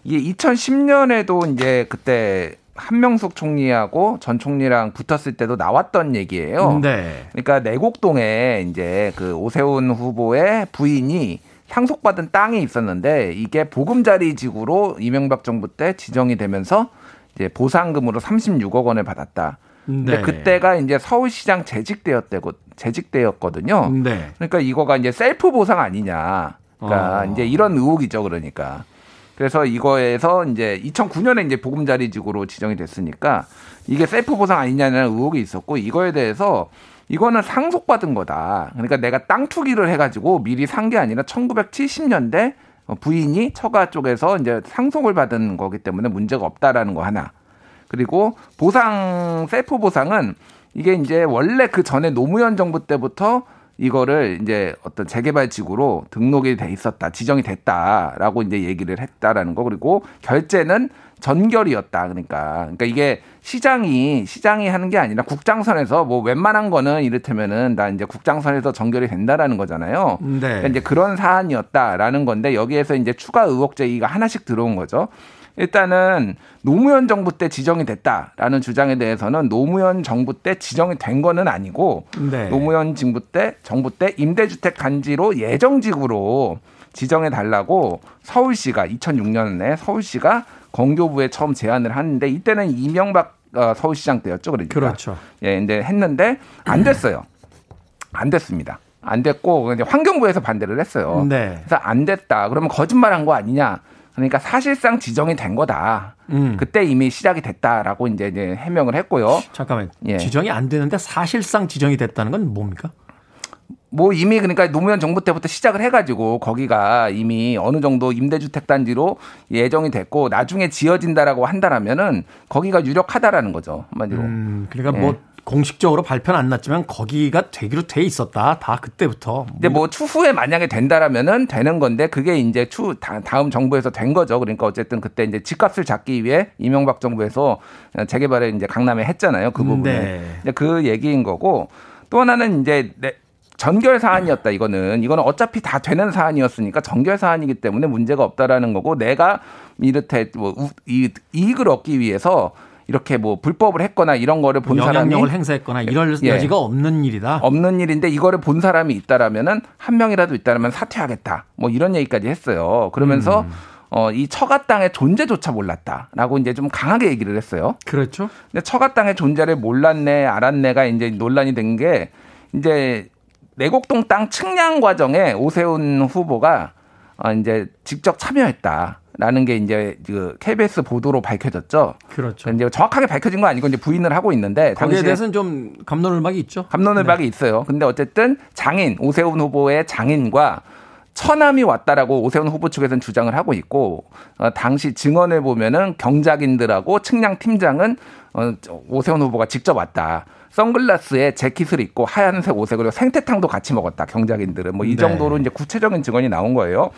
이게 2010년에도 이제 그때 한명숙 총리하고 전 총리랑 붙었을 때도 나왔던 얘기예요. 네. 그러니까 내곡동에 이제 그 오세훈 후보의 부인이 상속받은 땅이 있었는데 이게 보금자리 지구로 이명박 정부 때 지정이 되면서 이제 보상금으로 36억 원을 받았다. 근데 네. 그때가 이제 서울시장 재직 때였대고 재직 때였거든요. 네. 그러니까 이거가 이제 셀프 보상 아니냐. 그러니까 어. 이제 이런 의혹이죠, 그러니까. 그래서 이거에서 이제 2009년에 이제 보금자리 지구로 지정이 됐으니까 이게 셀프 보상 아니냐는 의혹이 있었고 이거에 대해서 이거는 상속받은 거다. 그러니까 내가 땅 투기를 해가지고 미리 산 게 아니라 1970년대 부인이 처가 쪽에서 이제 상속을 받은 거기 때문에 문제가 없다라는 거 하나. 그리고 보상 셀프 보상은 이게 이제 원래 그 전에 노무현 정부 때부터 이거를 이제 어떤 재개발 지구로 등록이 돼 있었다, 지정이 됐다라고 이제 얘기를 했다라는 거 그리고 결제는 전결이었다. 그러니까 그러니까 이게 시장이 시장이 하는 게 아니라 국장선에서 뭐 웬만한 거는 이를테면은 나 이제 국장선에서 전결이 된다라는 거잖아요. 네. 그러니까 이제 그런 사안이었다라는 건데 여기에서 이제 추가 의혹 제기가 하나씩 들어온 거죠. 일단은 노무현 정부 때 지정이 됐다라는 주장에 대해서는 노무현 정부 때 지정이 된 거는 아니고 네. 노무현 정부 때 정부 때 임대주택 단지로 예정지구로 지정해 달라고 서울시가 2006년에 서울시가 건교부에 처음 제안을 하는데 이때는 이명박 어, 서울시장 때였죠, 그러니까. 그렇죠. 예, 근데 했는데 안 됐어요. 안 됐습니다. 안 됐고 이제 환경부에서 반대를 했어요. 네. 그래서 안 됐다. 그러면 거짓말한 거 아니냐? 그러니까 사실상 지정이 된 거다. 음. 그때 이미 시작이 됐다라고 이제, 이제 해명을 했고요. 잠깐만. 예. 지정이 안 되는데 사실상 지정이 됐다는 건 뭡니까? 뭐 이미 그러니까 노무현 정부 때부터 시작을 해가지고 거기가 이미 어느 정도 임대주택 단지로 예정이 됐고 나중에 지어진다라고 한다라면은 거기가 유력하다라는 거죠 한마디로. 음, 그러니까 예. 뭐 공식적으로 발표는 안 났지만 거기가 되기로 돼 있었다. 다 그때부터. 근데 뭐 추후에 만약에 된다라면은 되는 건데 그게 이제 추 다- 다음 정부에서 된 거죠. 그러니까 어쨌든 그때 이제 집값을 잡기 위해 이명박 정부에서 재개발을 이제 강남에 했잖아요. 그 부분에. 네. 그 얘기인 거고 또 하나는 이제 내- 전결 사안이었다 이거는 이거는 어차피 다 되는 사안이었으니까 전결 사안이기 때문에 문제가 없다라는 거고 내가 이렇게 뭐 이- 이익을 얻기 위해서 이렇게 뭐 불법을 했거나 이런 거를 본 사람이 영향력을 행사했거나 이럴 예. 여지가 없는 일이다. 없는 일인데 이거를 본 사람이 있다라면은 한 명이라도 있다라면 사퇴하겠다. 뭐 이런 얘기까지 했어요. 그러면서 음. 어, 이 처가 땅의 존재조차 몰랐다라고 이제 좀 강하게 얘기를 했어요. 그렇죠. 근데 처가 땅의 존재를 몰랐네, 알았네가 이제 논란이 된 게 이제 내곡동 땅 측량 과정에 오세훈 후보가 어, 이제 직접 참여했다 라는 게 이제 그 KBS 보도로 밝혀졌죠. 그렇죠. 이제 정확하게 밝혀진 건 아니고 이제 부인을 하고 있는데 거기에 대해서는 좀 감론을박이 있죠. 감론을박이 있어요. 근데 어쨌든 장인 오세훈 후보의 장인과 처남이 왔다라고 오세훈 후보 측에서는 주장을 하고 있고 어, 당시 증언을 보면은 경작인들하고 측량 팀장은 어, 오세훈 후보가 직접 왔다. 선글라스에 재킷을 입고 하얀색 옷에 그리고 생태탕도 같이 먹었다. 경작인들은 뭐이 네. 정도로 이제 구체적인 증언이 나온 거예요.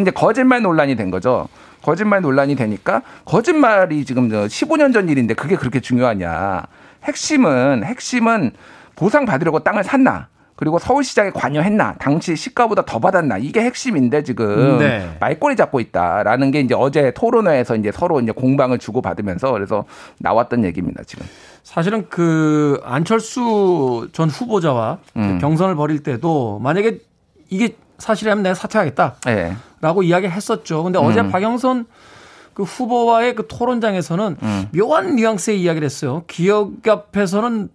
이제 거짓말 논란이 된 거죠. 거짓말 논란이 되니까 거짓말이 지금 15년 전 일인데 그게 그렇게 중요하냐. 핵심은 핵심은 보상 받으려고 땅을 샀나? 그리고 서울시장에 관여했나? 당시 시가보다 더 받았나? 이게 핵심인데 지금 네. 말꼬리 잡고 있다라는 게 이제 어제 토론회에서 이제 서로 이제 공방을 주고 받으면서 그래서 나왔던 얘기입니다 지금. 사실은 그 안철수 전 후보자와 음. 경선을 벌일 때도 만약에 이게 사실이라면 내가 사퇴하겠다. 네. 라고 이야기했었죠. 근데 어제 박영선 그 후보와의 그 토론장에서는 묘한 뉘앙스의 이야기를 했어요. 기업 앞에서는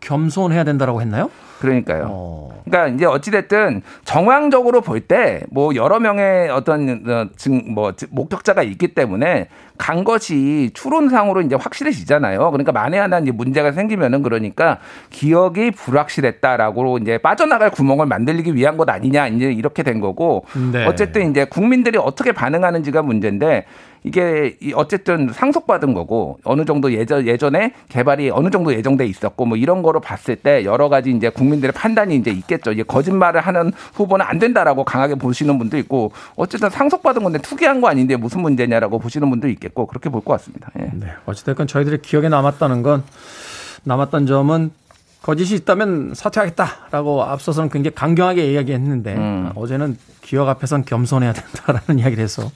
겸손해야 된다라고 했나요? 그러니까요. 어. 그러니까 이제 어찌됐든 정황적으로 볼 때 뭐 여러 명의 어떤 어, 증뭐 목격자가 있기 때문에 간 것이 추론상으로 이제 확실해지잖아요. 그러니까 만에 하나 이제 문제가 생기면은 그러니까 기억이 불확실했다라고 이제 빠져나갈 구멍을 만들기 위한 것 아니냐 이제 이렇게 된 거고 네. 어쨌든 이제 국민들이 어떻게 반응하는지가 문제인데 이게 어쨌든 상속받은 거고 어느 정도 예전 예전에 개발이 어느 정도 예정돼 있었고 뭐 이런 거로 봤을 때 여러 가지 이제 국 민들의 판단이 이제 있겠죠. 이게 거짓말을 하는 후보는 안 된다라고 강하게 보시는 분도 있고 어쨌든 상속받은 건데 투기한 거 아닌데 무슨 문제냐라고 보시는 분도 있겠고 그렇게 볼 것 같습니다. 예. 네. 어찌됐건 저희들의 기억에 남았다는 건 남았던 점은 거짓이 있다면 사퇴하겠다라고 앞서서는 굉장히 강경하게 이야기했는데 음. 어제는 기억 앞에선 겸손해야 된다라는 [LAUGHS] 이야기를 해서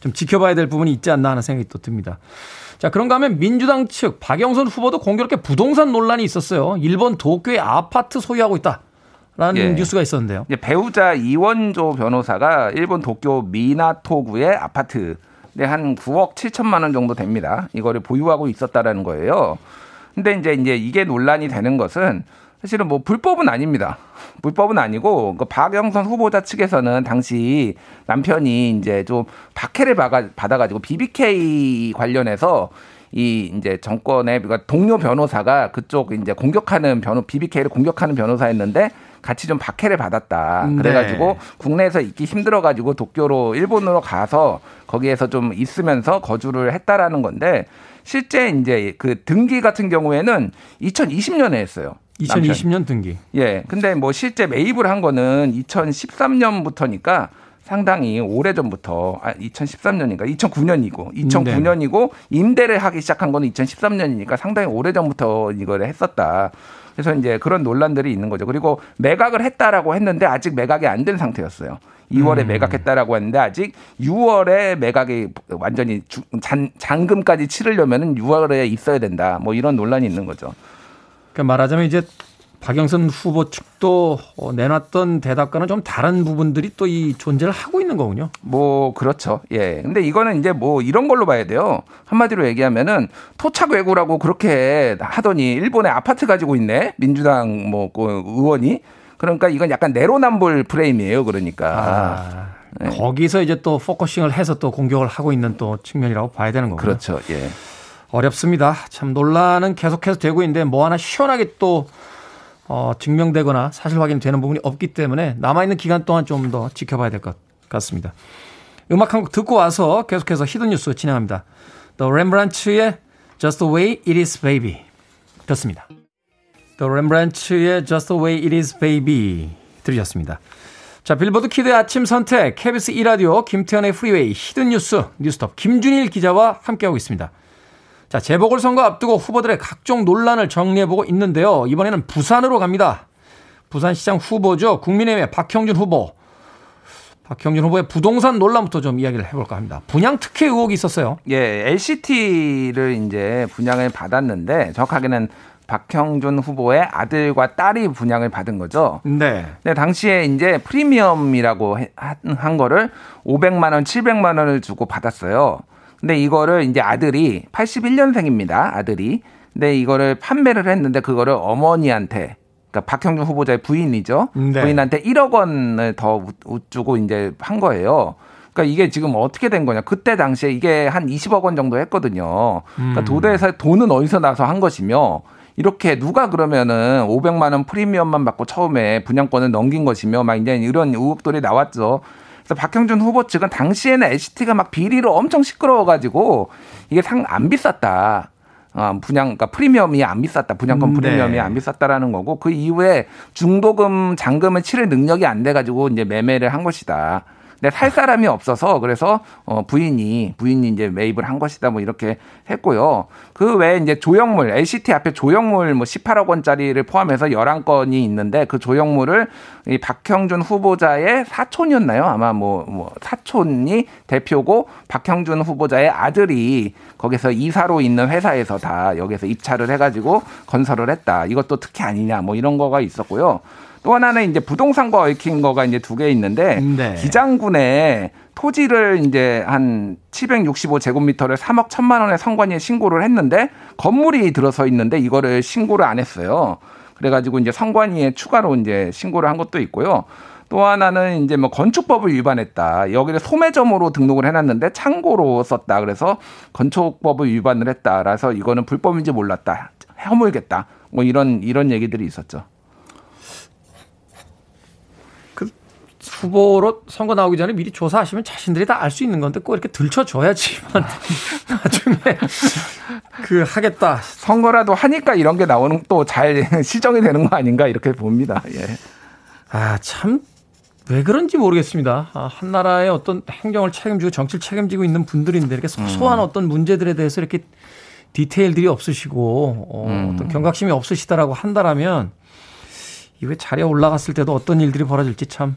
좀 지켜봐야 될 부분이 있지 않나 하는 생각이 또 듭니다. 자, 그런가 하면 민주당 측 박영선 후보도 공교롭게 부동산 논란이 있었어요. 일본 도쿄의 아파트 소유하고 있다. 라는 예. 뉴스가 있었는데요. 배우자 이원조 변호사가 일본 도쿄 미나토구의 아파트에 한 9억 7천만 원 정도 됩니다. 이거를 보유하고 있었다라는 거예요. 근데 이제 이제 이게 논란이 되는 것은 사실은 뭐 불법은 아닙니다. 불법은 아니고 그 박영선 후보자 측에서는 당시 남편이 이제 좀 박해를 받아, 받아 가지고 BBK 관련해서 이 이제 정권의 그러니까 동료 변호사가 그쪽 이제 공격하는 변호 BBK를 공격하는 변호사였는데 같이 좀 박해를 받았다. 네. 그래가지고 네. 국내에서 있기 힘들어가지고 도쿄로 일본으로 가서 거기에서 좀 있으면서 거주를 했다라는 건데 실제 이제 그 등기 같은 경우에는 2020년에 했어요. 2020년 남편. 등기. 예. 근데 뭐 실제 매입을 한 거는 2013년부터니까 상당히 오래 전부터 아 2013년인가 2009년이고 2009년이고 임대를 하기 시작한 거는 2013년이니까 상당히 오래 전부터 이거를 했었다. 그래서 이제 그런 논란들이 있는 거죠. 그리고 매각을 했다라고 했는데 아직 매각이 안 된 상태였어요. 2월에 음. 매각했다라고 했는데 아직 6월에 매각이 완전히 잔, 잔금까지 치르려면은 6월에 있어야 된다. 뭐 이런 논란이 있는 거죠. 그러니까 말하자면 이제 박영선 후보 측도 어, 내놨던 대답과는 좀 다른 부분들이 또 이 존재를 하고 있는 거군요. 뭐 그렇죠. 예. 근데 이거는 이제 뭐 이런 걸로 봐야 돼요. 한마디로 얘기하면은 토착 외구라고 그렇게 하더니 일본에 아파트 가지고 있네. 민주당 뭐그 의원이 그러니까 이건 약간 내로남불 프레임이에요. 그러니까. 아, 네. 거기서 이제 또 focusing을 해서 또 공격을 하고 있는 또 측면이라고 봐야 되는 거고요. 그렇죠. 예. 어렵습니다. 참 논란은 계속해서 되고 있는데 뭐 하나 시원하게 또 어, 증명되거나 사실 확인되는 부분이 없기 때문에 남아있는 기간 동안 좀 더 지켜봐야 될 것 같습니다. 음악 한 곡 듣고 와서 계속해서 hidden 뉴스 진행합니다. The Rembrandts의 Just the Way It Is Baby 듣습니다. The Rembrandts의 Just the Way It Is Baby 들으셨습니다. 자, 빌보드 키드의 아침 선택, KBS 2라디오, 김태훈의 프리웨이, hidden 뉴스, 뉴스톱, 김준일 기자와 함께하고 있습니다. 자, 재보궐선거 앞두고 후보들의 각종 논란을 정리해보고 있는데요. 이번에는 부산으로 갑니다. 부산시장 후보죠. 국민의힘의 박형준 후보. 박형준 후보의 부동산 논란부터 좀 이야기를 해볼까 합니다. 분양 특혜 의혹이 있었어요. 예, LCT를 이제 분양을 받았는데 정확하게는 박형준 후보의 아들과 딸이 분양을 받은 거죠. 네. 네, 당시에 이제 프리미엄이라고 한 거를 500만 원, 700만 원을 주고 받았어요. 근데 이거를 이제 아들이 81년생입니다. 아들이. 근데 이거를 판매를 했는데 그거를 어머니한테 그러니까 박형준 후보자의 부인이죠. 네. 부인한테 1억 원을 더 주고 이제 한 거예요. 그러니까 이게 지금 어떻게 된 거냐. 그때 당시에 이게 한 20억 원 정도 했거든요. 그러니까 음. 도대에서 돈은 어디서 나서 한 것이며 이렇게 누가 그러면은 500만 원 프리미엄만 받고 처음에 분양권을 넘긴 것이며 막 이제 이런 의혹들이 나왔죠. 그래서 박형준 후보 측은 당시에는 LCT가 막 비리로 엄청 시끄러워가지고 이게 상 안 비쌌다. 어, 분양, 그러니까 프리미엄이 안 비쌌다. 분양권 음, 프리미엄이 네. 안 비쌌다라는 거고 그 이후에 중도금 잔금을 치를 능력이 안 돼가지고 이제 매매를 한 것이다. 근데 살 사람이 없어서 그래서 어 부인이 부인이 이제 매입을 한 것이다 뭐 이렇게 했고요. 그 외에 이제 조형물 LCT 앞에 조형물 뭐 18억 원짜리를 포함해서 11건이 있는데 그 조형물을 이 박형준 후보자의 사촌이었나요? 아마 뭐, 뭐 사촌이 대표고 박형준 후보자의 아들이 거기서 이사로 있는 회사에서 다 여기서 입찰을 해가지고 건설을 했다. 이것도 특혜 아니냐 뭐 이런 거가 있었고요. 또 하나는 이제 부동산과 얽힌 거가 이제 두 개 있는데 네. 기장군에 토지를 이제 한 765제곱미터를 3억 1천만 원의 성관위에 신고를 했는데 건물이 들어서 있는데 이거를 신고를 안 했어요. 그래가지고 이제 선관위에 추가로 이제 신고를 한 것도 있고요. 또 하나는 이제 뭐 건축법을 위반했다. 여기를 소매점으로 등록을 해놨는데 창고로 썼다. 그래서 건축법을 위반을 했다. 그래서 이거는 불법인지 몰랐다. 허물겠다. 뭐 이런 이런 얘기들이 있었죠. 후보로 선거 나오기 전에 미리 조사하시면 자신들이 다 알 수 있는 건데 꼭 이렇게 들춰줘야지만 [LAUGHS] 나중에 그 하겠다. 선거라도 하니까 이런 게 나오는 또 잘 [LAUGHS] 시정이 되는 거 아닌가 이렇게 봅니다. 예. 아, 참, 왜 그런지 모르겠습니다. 아, 한 나라의 어떤 행정을 책임지고 정치를 책임지고 있는 분들인데 이렇게 소소한 음. 어떤 문제들에 대해서 이렇게 디테일들이 없으시고 어, 음. 어떤 경각심이 없으시다라고 한다라면 이왜 자리에 올라갔을 때도 어떤 일들이 벌어질지 참.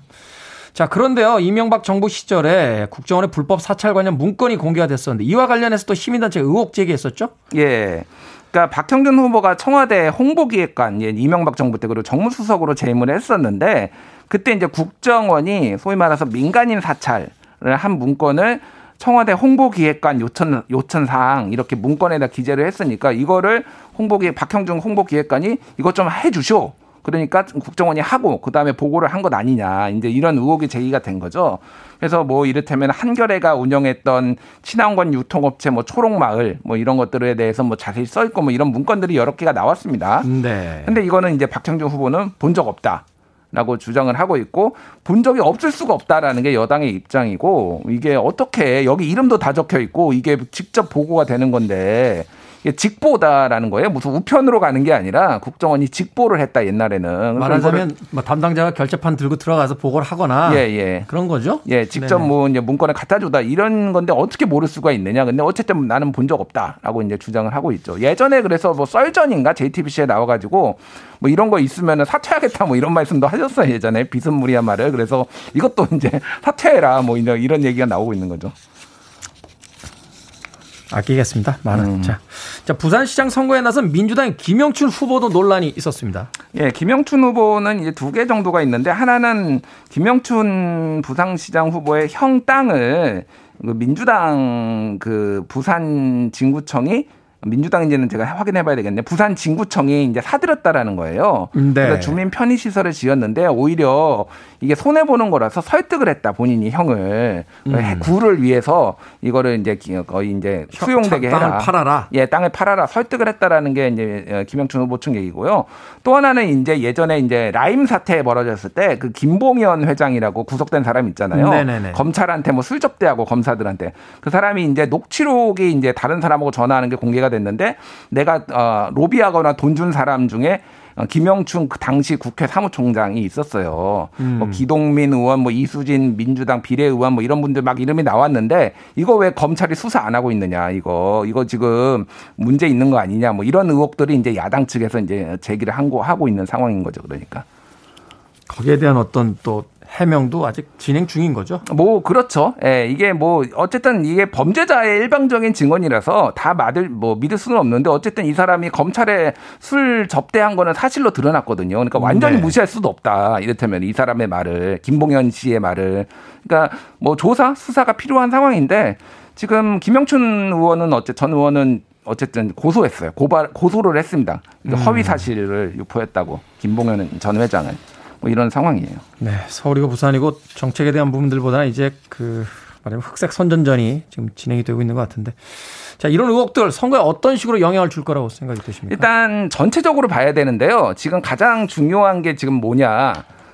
자, 그런데요. 이명박 정부 시절에 국정원의 불법 사찰 관련 문건이 공개가 됐었는데 이와 관련해서 또 시민단체 의혹 제기했었죠? 예. 그러니까 박형준 후보가 청와대 홍보기획관 예, 이명박 정부 때 그리고 정무수석으로 재임을 했었는데 그때 이제 국정원이 소위 말해서 민간인 사찰을 한 문건을 청와대 홍보기획관 요청 요청 사항 이렇게 문건에다 기재를 했으니까 이거를 홍보기 박형준 홍보기획관이 이것 좀 해주쇼. 그러니까 국정원이 하고 그다음에 보고를 한 것 아니냐 이제 이런 의혹이 제기가 된 거죠. 그래서 뭐 이를테면 한겨레가 운영했던 친환경 유통업체 뭐 초록마을 뭐 이런 것들에 대해서 뭐 자세히 써 있고 뭐 이런 문건들이 여러 개가 나왔습니다. 네. 근데 이거는 이제 박형준 후보는 본 적 없다. 라고 주장을 하고 있고 본 적이 없을 수가 없다라는 게 여당의 입장이고 이게 어떻게 여기 이름도 다 적혀 있고 이게 직접 보고가 되는 건데 직보다라는 거예요. 무슨 우편으로 가는 게 아니라 국정원이 직보를 했다 옛날에는. 말하자면 뭐 담당자가 결재판 들고 들어가서 보고를 하거나 예, 예. 그런 거죠. 예, 직접 네네. 뭐 이제 문건을 갖다 주다 이런 건데 어떻게 모를 수가 있느냐. 근데 어쨌든 나는 본 적 없다라고 이제 주장을 하고 있죠. 예전에 그래서 뭐 썰전인가 JTBC에 나와가지고 뭐 이런 거 있으면 사퇴하겠다 뭐 이런 말씀도 하셨어요 예전에 비스무리한 말을 그래서 이것도 이제 사퇴해라 뭐 이런 얘기가 나오고 있는 거죠. 아끼겠습니다. 많은. 음. 자, 자, 부산시장 선거에 나선 민주당 김영춘 후보도 논란이 있었습니다. 예, 김영춘 후보는 이제 두 개 정도가 있는데 하나는 김영춘 부산시장 후보의 형 땅을 그 민주당 그 부산 진구청이 민주당인지는 제가 확인해 봐야 되겠네요. 부산 진구청이 이제 사들였다라는 거예요. 네. 그래서 주민 편의 시설을 지었는데 오히려 이게 손해 보는 거라서 설득을 했다 본인이 형을 음. 구를 위해서 이거를 이제 거의 이제 수용되게 해라. 땅을 팔아라. 예, 땅을 팔아라. 설득을 했다라는 게 이제 어, 김영춘 후보 측 얘기고요. 또 하나는 이제 예전에 이제 라임 사태 벌어졌을 때 그 김봉현 회장이라고 구속된 사람 있잖아요. 네네네. 검찰한테 뭐 술 접대하고 검사들한테 그 사람이 이제 녹취록이 이제 다른 사람하고 전화하는 게 공개가 됐는데 내가 어 로비하거나 돈 준 사람 중에 어, 김영춘 그 당시 국회 사무총장이 있었어요. 음. 뭐 기동민 의원, 뭐 이수진 민주당 비례의원 뭐 이런 분들 막 이름이 나왔는데 이거 왜 검찰이 수사 안 하고 있느냐 이거 이거 지금 문제 있는 거 아니냐 뭐 이런 의혹들이 이제 야당 측에서 이제 제기를 한 거 하고 있는 상황인 거죠. 그러니까 거기에 대한 어떤 또 해명도 아직 진행 중인 거죠? 뭐 그렇죠. 예, 이게 뭐 어쨌든 이게 범죄자의 일방적인 증언이라서 다 믿을 뭐 믿을 수는 없는데 어쨌든 이 사람이 검찰에 술 접대한 거는 사실로 드러났거든요. 그러니까 완전히 네. 무시할 수도 없다. 이렇다면 이 사람의 말을 김봉현 씨의 말을 그러니까 뭐 조사 수사가 필요한 상황인데 지금 김영춘 의원은 어째 전 의원은 어쨌든 고소했어요. 고발 고소를 했습니다. 음. 허위 사실을 유포했다고 김봉현 전 회장을. 뭐 이런 상황이에요. 네, 서울이고 부산이고 정책에 대한 부분들보다는 이제 그 말하면 흑색 선전전이 지금 진행이 되고 있는 것 같은데. 자, 이런 의혹들 선거에 어떤 식으로 영향을 줄 거라고 생각이 드십니까? 일단 전체적으로 봐야 되는데요. 지금 가장 중요한 게 지금 뭐냐.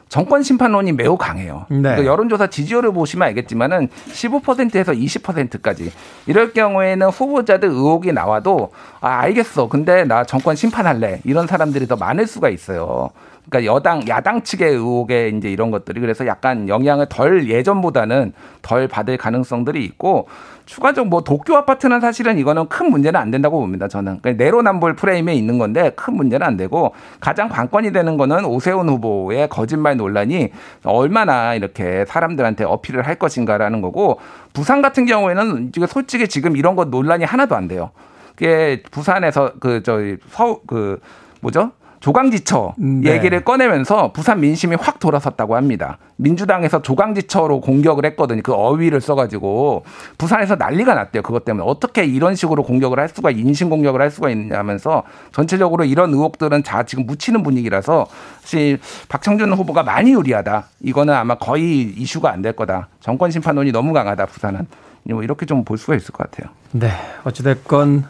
정권 심판론이 매우 강해요. 네. 그러니까 여론조사 지지율을 보시면 알겠지만은 15%에서 20%까지 이럴 경우에는 후보자들 의혹이 나와도 아 알겠어. 근데 나 정권 심판할래. 이런 사람들이 더 많을 수가 있어요. 그러니까 여당 야당 측의 의혹에 이제 이런 것들이 그래서 약간 영향을 덜 예전보다는 덜 받을 가능성들이 있고 추가적 뭐 도쿄 아파트는 사실은 이거는 큰 문제는 안 된다고 봅니다. 저는 그러니까 내로남불 프레임에 있는 건데 큰 문제는 안 되고 가장 관건이 되는 거는 오세훈 후보의 거짓말 논란이 얼마나 이렇게 사람들한테 어필을 할 것인가라는 거고 부산 같은 경우에는 솔직히 지금 이런 거 논란이 하나도 안 돼요. 그게 부산에서 그 저희 서그 뭐죠? 조강지처 네. 얘기를 꺼내면서 부산 민심이 확 돌아섰다고 합니다. 민주당에서 조강지처로 공격을 했거든요. 그 어휘를 써가지고 부산에서 난리가 났대요. 그것 때문에 어떻게 이런 식으로 공격을 할 수가 인신 공격을 할 수가 있느냐 하면서 전체적으로 이런 의혹들은 자 지금 묻히는 분위기라서 사실 박창준 후보가 많이 유리하다. 이거는 아마 거의 이슈가 안 될 거다. 정권 심판론이 너무 강하다. 부산은 뭐 이렇게 좀 볼 수가 있을 것 같아요. 네, 어찌됐건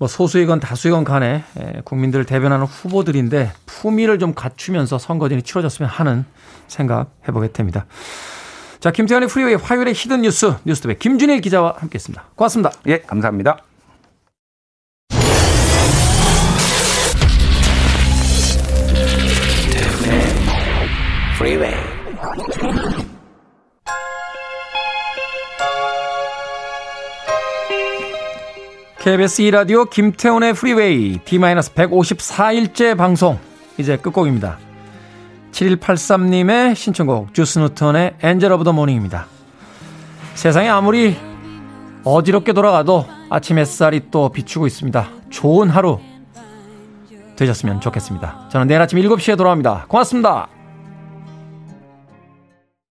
뭐 소수이건 다수이건 간에 예, 국민들을 대변하는 후보들인데 품위를 좀 갖추면서 선거전이 치러졌으면 하는 생각 해보게 됩니다. 자, 김태훈의 프리웨이 화요일의 hidden 뉴스 뉴스톱의 김준일 기자와 함께했습니다. 고맙습니다. 예, 감사합니다. 프리웨이 KBS 2라디오 김태훈의 프리웨이 D-154일째 방송 이제 끝곡입니다. 7183님의 신청곡 주스 뉴턴의 Angel of the Morning입니다. 세상이 아무리 어지럽게 돌아가도 아침 햇살이 또 비추고 있습니다. 좋은 하루 되셨으면 좋겠습니다. 저는 내일 아침 7시에 돌아옵니다. 고맙습니다.